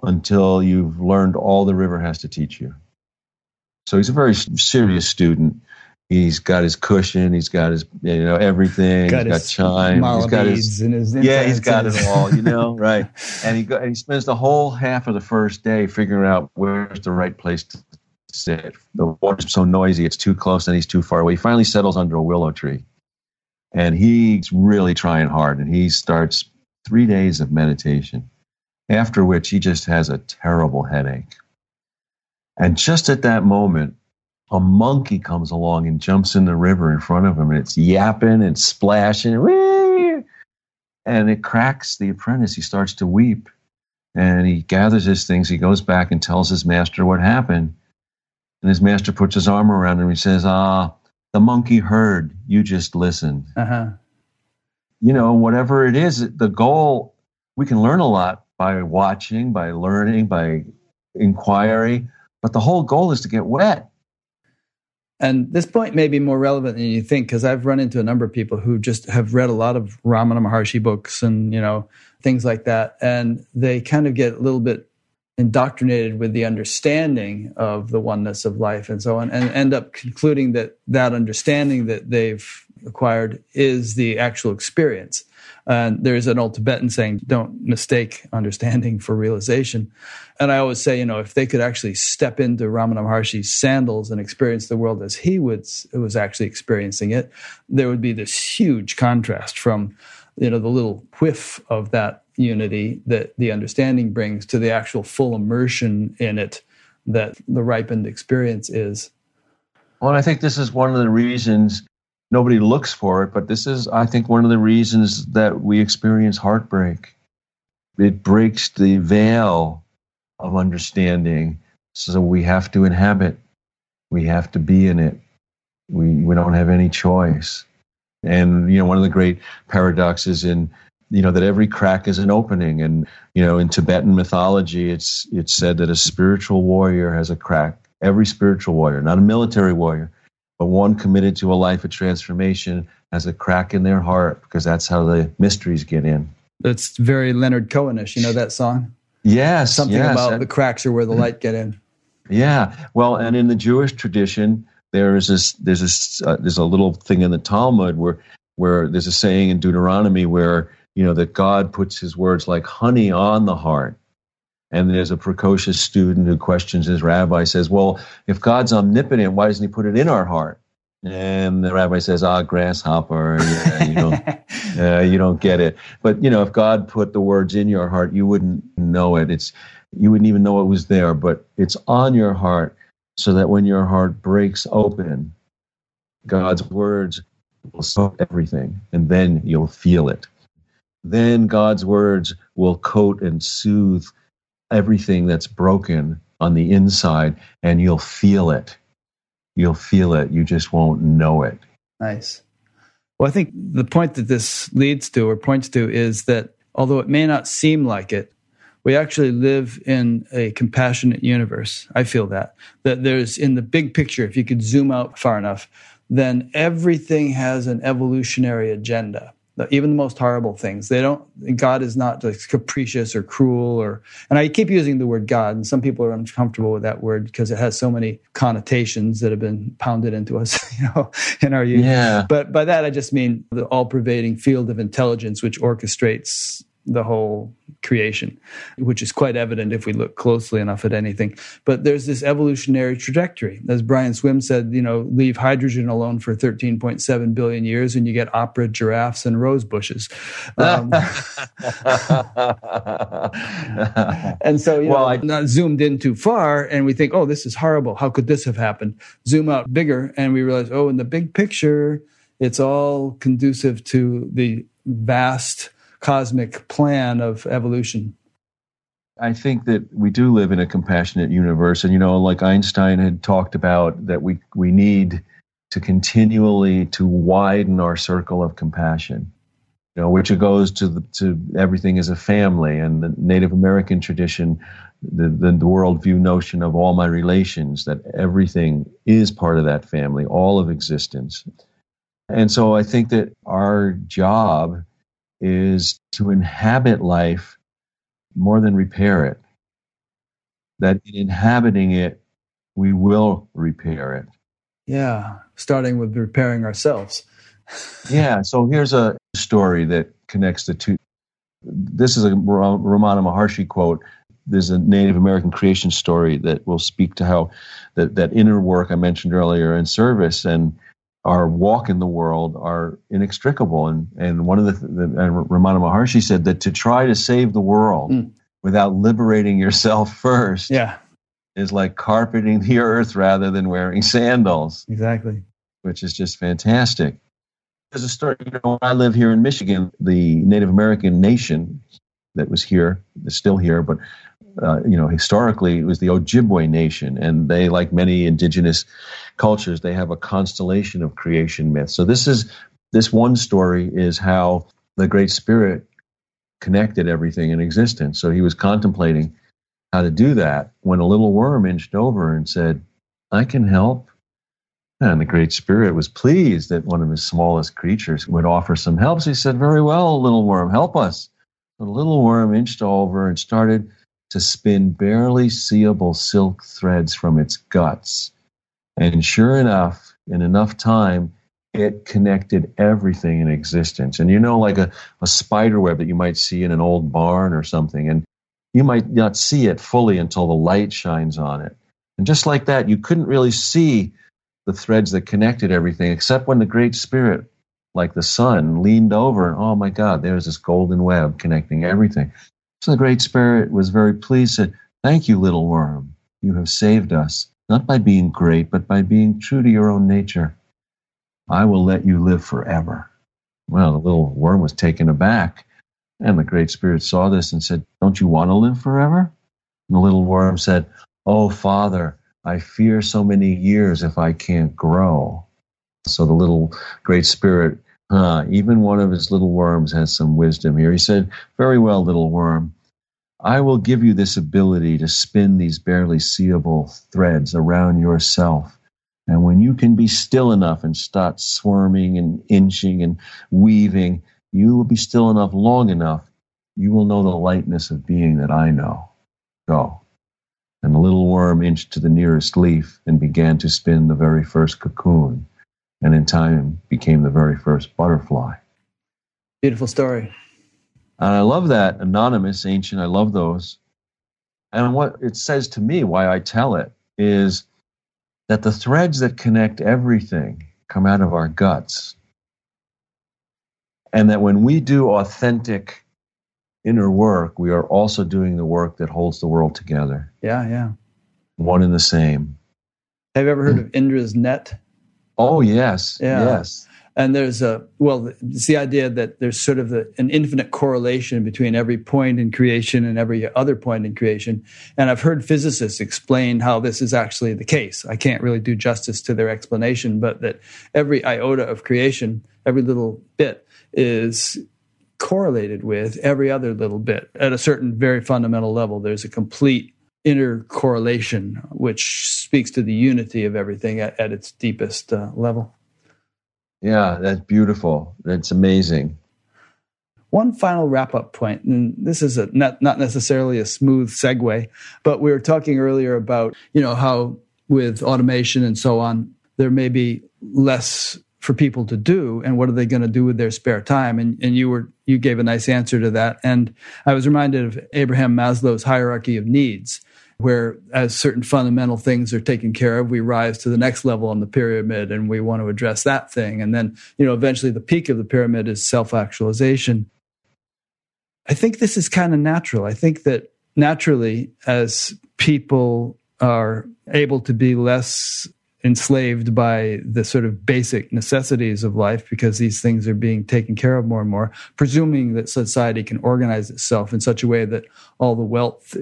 until you've learned all the river has to teach you. So he's a very serious student. He's got his cushion. He's got his, you know, everything. Got he's got chime. He's got his, his yeah. He's got it all, you know, right? And he go, and he spends the whole half of the first day figuring out where's the right place to sit. The water's so noisy; it's too close, and he's too far away. He finally settles under a willow tree, and he's really trying hard. And he starts three days of meditation, after which he just has a terrible headache. And just at that moment, a monkey comes along and jumps in the river in front of him and it's yapping and splashing and it cracks the apprentice. He starts to weep and he gathers his things. He goes back and tells his master what happened. And his master puts his arm around him. And he says ah the monkey heard. You just listened. Uh-huh. you know whatever it is the goal we can learn a lot by watching by learning by inquiry but the whole goal is to get wet and this point may be more relevant than you think because I've run into a number of people who just have read a lot of Ramana Maharshi books and you know things like that, and they kind of get a little bit indoctrinated with the understanding of the oneness of life and so on, and end up concluding that that understanding that they've acquired is the actual experience. Uh, and there's an old Tibetan saying, don't mistake understanding for realization. And I always say, you know, if they could actually step into Ramana Maharshi's sandals and experience the world as he was actually experiencing it, there would be this huge contrast from, you know, the little whiff of that unity that the understanding brings to the actual full immersion in it that the ripened experience is. Well, I think this is one of the reasons nobody looks for it, but this is, I think, one of the reasons that we experience heartbreak. It breaks the veil of understanding. So we have to inhabit, we have to be in it. We, we don't have any choice. And, you know, one of the great paradoxes in, you know, that every crack is an opening. And, you know, in Tibetan mythology, it's, it's said that a spiritual warrior has a crack. Every spiritual warrior, not a military warrior, but one committed to a life of transformation has a crack in their heart because that's how the mysteries get in. That's very Leonard Cohenish. You know that song? Yes. Something yes. about the cracks are where the light get in. Yeah. Well, and in the Jewish tradition, there is this. There's this. Uh, there's a little thing in the Talmud where where there's a saying in Deuteronomy where you know that God puts His words like honey on the heart. And there's a precocious student who questions his rabbi, says, Well, if God's omnipotent, why doesn't he put it in our heart? And the rabbi says, Ah, grasshopper, yeah, you don't, uh, you don't get it. But, you know, if God put the words in your heart, you wouldn't know it. It's, you wouldn't even know it was there, but it's on your heart so that when your heart breaks open, God's words will soak everything, and then you'll feel it. Then God's words will coat and soothe everything that's broken on the inside and you'll feel it. You'll feel it. You just won't know it. Nice. Well, I think the point that this leads to or points to is that although it may not seem like it, we actually live in a compassionate universe. I feel that. That there's in the big picture, if you could zoom out far enough, then everything has an evolutionary agenda even the most horrible things. They don't. God is not like capricious or cruel or. And I keep using the word God, and some people are uncomfortable with that word because it has so many connotations that have been pounded into us, you know, in our youth. Yeah. But by that, I just mean the all-pervading field of intelligence which orchestrates the whole creation, which is quite evident if we look closely enough at anything. But there's this evolutionary trajectory. As Brian Swimme said, you know, leave hydrogen alone for 13.7 billion years and you get opera giraffes and rose bushes. Um, and so, you well, know, I, not zoomed in too far and we think, oh, this is horrible. How could this have happened? Zoom out bigger and we realize, oh, in the big picture, it's all conducive to the vast cosmic plan of evolution. I think that we do live in a compassionate universe. And, you know, like Einstein had talked about, that we, we need to continually to widen our circle of compassion you know, which goes to the, to everything as a family and the Native American tradition, the, the, the worldview notion of all my relations, that everything is part of that family, all of existence. And so I think that our job is to inhabit life more than repair it. That in inhabiting it, we will repair it. Yeah, starting with repairing ourselves. yeah, so here's a story that connects the two. This is a Ramana Maharshi quote. There's a Native American creation story that will speak to how that, that inner work I mentioned earlier in service and our walk in the world are inextricable. And, and one of the, the Ramana Maharshi said that to try to save the world mm. without liberating yourself first yeah. is like carpeting the earth rather than wearing sandals. Exactly. Which is just fantastic. There's a story, you know, I live here in Michigan, the Native American nation that was here, is still here, but uh, you know, historically it was the Ojibwe nation, and they, like many indigenous cultures, they have a constellation of creation myths. So this is this one story is how the Great Spirit connected everything in existence. So he was contemplating how to do that when a little worm inched over and said, "I can help." And the Great Spirit was pleased that one of his smallest creatures would offer some help. So he said, Very well, little worm, help us. The little worm inched over and started to spin barely seeable silk threads from its guts. And sure enough, in enough time, it connected everything in existence. And you know, like a, a spider web that you might see in an old barn or something, and you might not see it fully until the light shines on it. And just like that, you couldn't really see the threads that connected everything, except when the Great Spirit, like the sun, leaned over and, oh my God, there's this golden web connecting everything. So the Great Spirit was very pleased, said, Thank you, little worm. You have saved us, not by being great, but by being true to your own nature. I will let you live forever. Well, the little worm was taken aback, and the Great Spirit saw this and said, Don't you want to live forever? And the little worm said, Oh, Father, I fear so many years if I can't grow. So the little Great Spirit Huh, even one of his little worms has some wisdom here. He said, Very well, little worm. I will give you this ability to spin these barely seeable threads around yourself. And when you can be still enough and start swarming and inching and weaving, you will be still enough long enough, you will know the lightness of being that I know. Go. And the little worm inched to the nearest leaf and began to spin the very first cocoon and in time became the very first butterfly. Beautiful story. And I love that anonymous, ancient. I love those. And what it says to me, why I tell it, is that the threads that connect everything come out of our guts. And that when we do authentic inner work, we are also doing the work that holds the world together. Yeah, yeah. One and the same. Have you ever heard of Indra's net? Oh yes, yeah. yes. And there's a well, it's the idea that there's sort of the, an infinite correlation between every point in creation and every other point in creation. And I've heard physicists explain how this is actually the case. I can't really do justice to their explanation, but that every iota of creation, every little bit, is correlated with every other little bit at a certain very fundamental level. There's a complete intercorrelation, which speaks to the unity of everything at, at its deepest uh, level. Yeah, that's beautiful. That's amazing. One final wrap up point, and this is a, not, not necessarily a smooth segue, but we were talking earlier about, you know, how with automation and so on, there may be less for people to do and what are they going to do with their spare time and, and you were you gave a nice answer to that and i was reminded of abraham maslow's hierarchy of needs where as certain fundamental things are taken care of we rise to the next level on the pyramid and we want to address that thing. And then you know eventually the peak of the pyramid is self-actualization. I think this is kind of natural. I think that naturally as people are able to be less enslaved by the sort of basic necessities of life because these things are being taken care of more and more, presuming that society can organize itself in such a way that all the wealth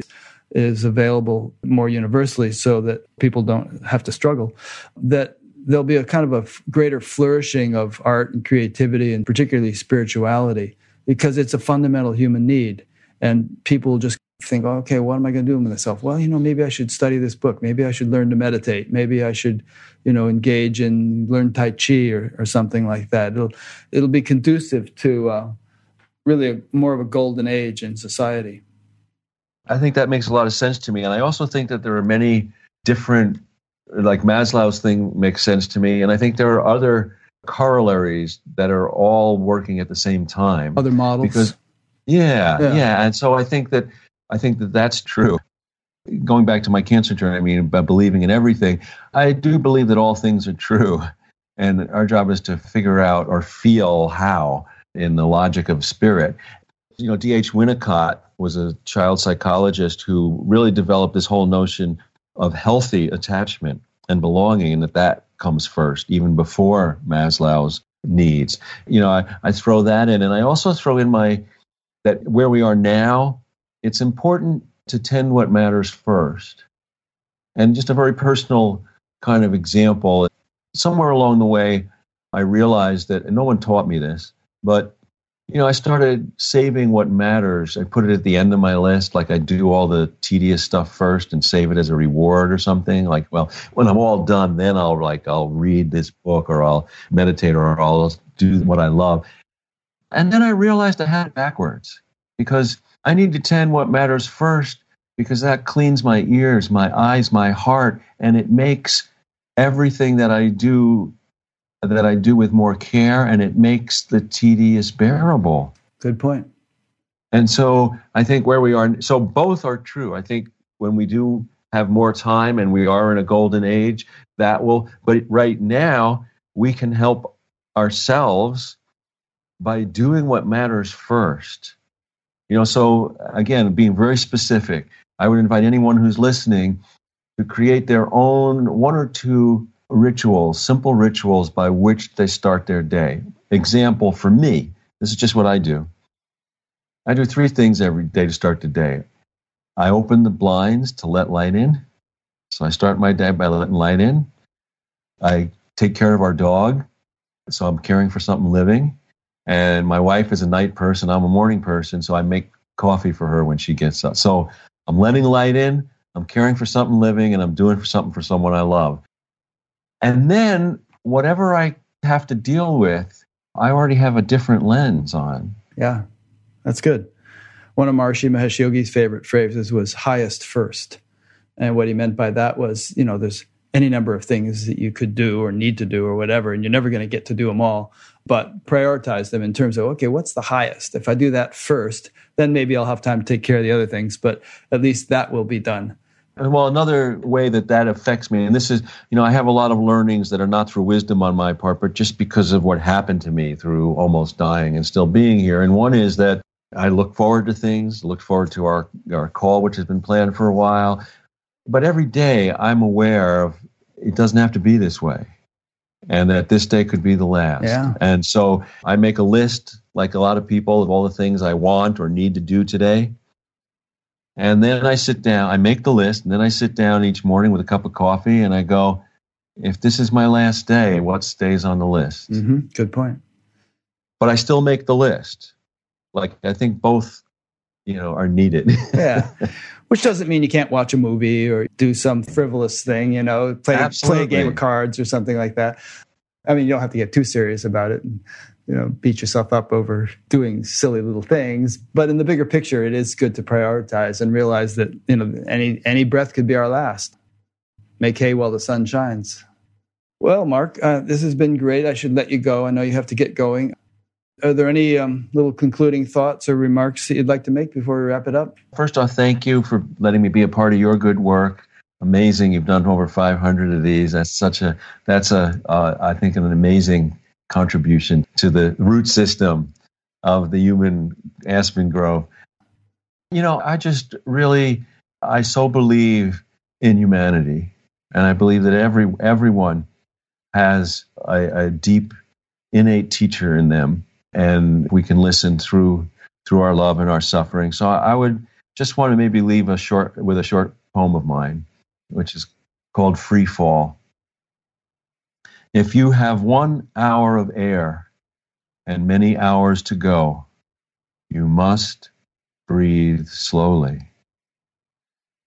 is available more universally so that people don't have to struggle, that there'll be a kind of a greater flourishing of art and creativity and particularly spirituality because it's a fundamental human need. And people just think, oh, okay, what am I going to do with myself? Well, you know, maybe I should study this book. Maybe I should learn to meditate. Maybe I should, you know, engage in learn Tai Chi or, or something like that. It'll it'll be conducive to uh, really a, more of a golden age in society. I think that makes a lot of sense to me, and I also think that there are many different, like Maslow's thing makes sense to me, and I think there are other corollaries that are all working at the same time. Other models, because yeah, yeah, yeah. And so I think that I think that that's true. Going back to my cancer journey, I mean, by believing in everything, I do believe that all things are true. And our job is to figure out or feel how in the logic of spirit. You know, D.H. Winnicott was a child psychologist who really developed this whole notion of healthy attachment and belonging, and that that comes first, even before Maslow's needs. You know, I, I throw that in, and I also throw in my that where we are now it's important to tend what matters first. And just a very personal kind of example somewhere along the way, I realized that, and no one taught me this, but you know, I started saving what matters. I put it at the end of my list, like I do all the tedious stuff first and save it as a reward or something. Like, well, when I'm all done, then I'll like I'll read this book or I'll meditate or I'll do what I love. And then I realized I had it backwards because I need to tend what matters first because that cleans my ears, my eyes, my heart, and it makes everything that I do that I do with more care and it makes the tedious bearable. Good point. And so I think where we are, so both are true. I think when we do have more time and we are in a golden age, that will, but right now we can help ourselves by doing what matters first. You know, so again, being very specific, I would invite anyone who's listening to create their own one or two rituals, simple rituals by which they start their day. Example for me, this is just what I do. I do three things every day to start the day. I open the blinds to let light in. So I start my day by letting light in. I take care of our dog. So I'm caring for something living. And my wife is a night person. I'm a morning person. So I make coffee for her when she gets up. So I'm letting light in, I'm caring for something living, and I'm doing for something for someone I love. And then whatever I have to deal with, I already have a different lens on. Yeah, that's good. One of Maharishi Mahesh Yogi's favorite phrases was highest first. And what he meant by that was, you know, there's any number of things that you could do or need to do or whatever, and you're never going to get to do them all. But prioritize them in terms of, okay, what's the highest? If I do that first, then maybe I'll have time to take care of the other things, but at least that will be done. Well, another way that that affects me, and this is, you know, I have a lot of learnings that are not through wisdom on my part, but just because of what happened to me through almost dying and still being here. And one is that I look forward to things, look forward to our, our call, which has been planned for a while. But every day I'm aware of it doesn't have to be this way and that this day could be the last. Yeah. And so I make a list, like a lot of people, of all the things I want or need to do today. And then I sit down, I make the list, and then I sit down each morning with a cup of coffee and I go, if this is my last day, what stays on the list? Mm-hmm. Good point. But I still make the list. Like, I think both, you know, are needed. yeah. which doesn't mean you can't watch a movie or do some frivolous thing, you know, play, play a game of cards or something like that. I mean, you don't have to get too serious about it. You know beat yourself up over doing silly little things. But in the bigger picture it is good to prioritize and realize that you know any any breath could be our last. Make hay while the sun shines. Well mark uh, this has been great. I should let you go. I know you have to get going. Are there any um, little concluding thoughts or remarks that you'd like to make before we wrap it up? First off thank you for letting me be a part of your good work. Amazing. You've done over 500 of these. That's such a that's a uh, I think an amazing contribution to the root system of the human aspen grove. You know, I just really, I so believe in humanity, and I believe that every everyone has a, a deep, innate teacher in them, and we can listen through through our love and our suffering. So I would just want to maybe leave a short with a short poem of mine, which is called Free Fall. If you have one hour of air and many hours to go, you must breathe slowly.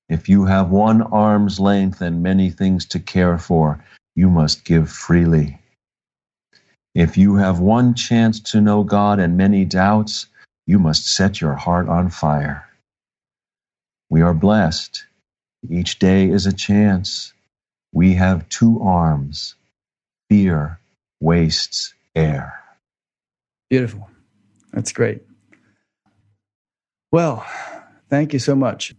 If you have one arm's length and many things to care for, you must give freely. If you have one chance to know God and many doubts, you must set your heart on fire. We are blessed. Each day is a chance. We have two arms fear wastes air. Beautiful. That's great. Well, thank you so much.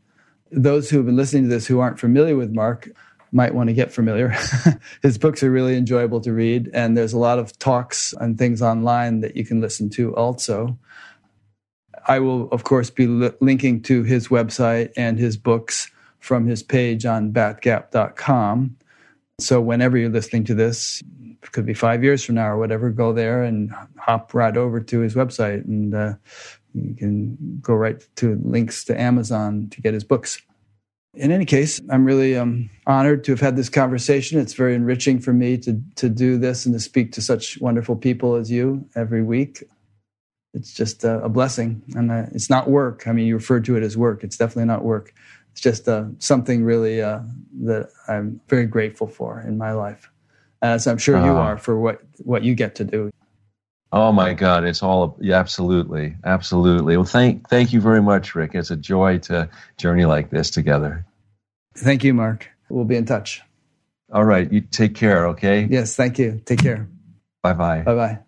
Those who have been listening to this who aren't familiar with Mark might want to get familiar. His books are really enjoyable to read, and there's a lot of talks and things online that you can listen to also. I will, of course, be li- linking to his website and his books from his page on batgap.com. So whenever you're listening to this, it could be five years from now or whatever, go there and hop right over to his website and uh, you can go right to links to Amazon to get his books. In any case, I'm really um, honored to have had this conversation. It's very enriching for me to to do this and to speak to such wonderful people as you every week. It's just a, a blessing, and uh, it's not work. I mean, you referred to it as work. It's definitely not work it's just uh, something really uh, that I'm very grateful for in my life, as I'm sure uh, you uh-huh. are for what what you get to do. Oh my God, it's all yeah, absolutely, absolutely. Well, thank thank you very much, Rick. It's a joy to journey like this together. Thank you, Mark. We'll be in touch. All right, you take care. Okay. Yes, thank you. Take care. Bye bye. Bye bye.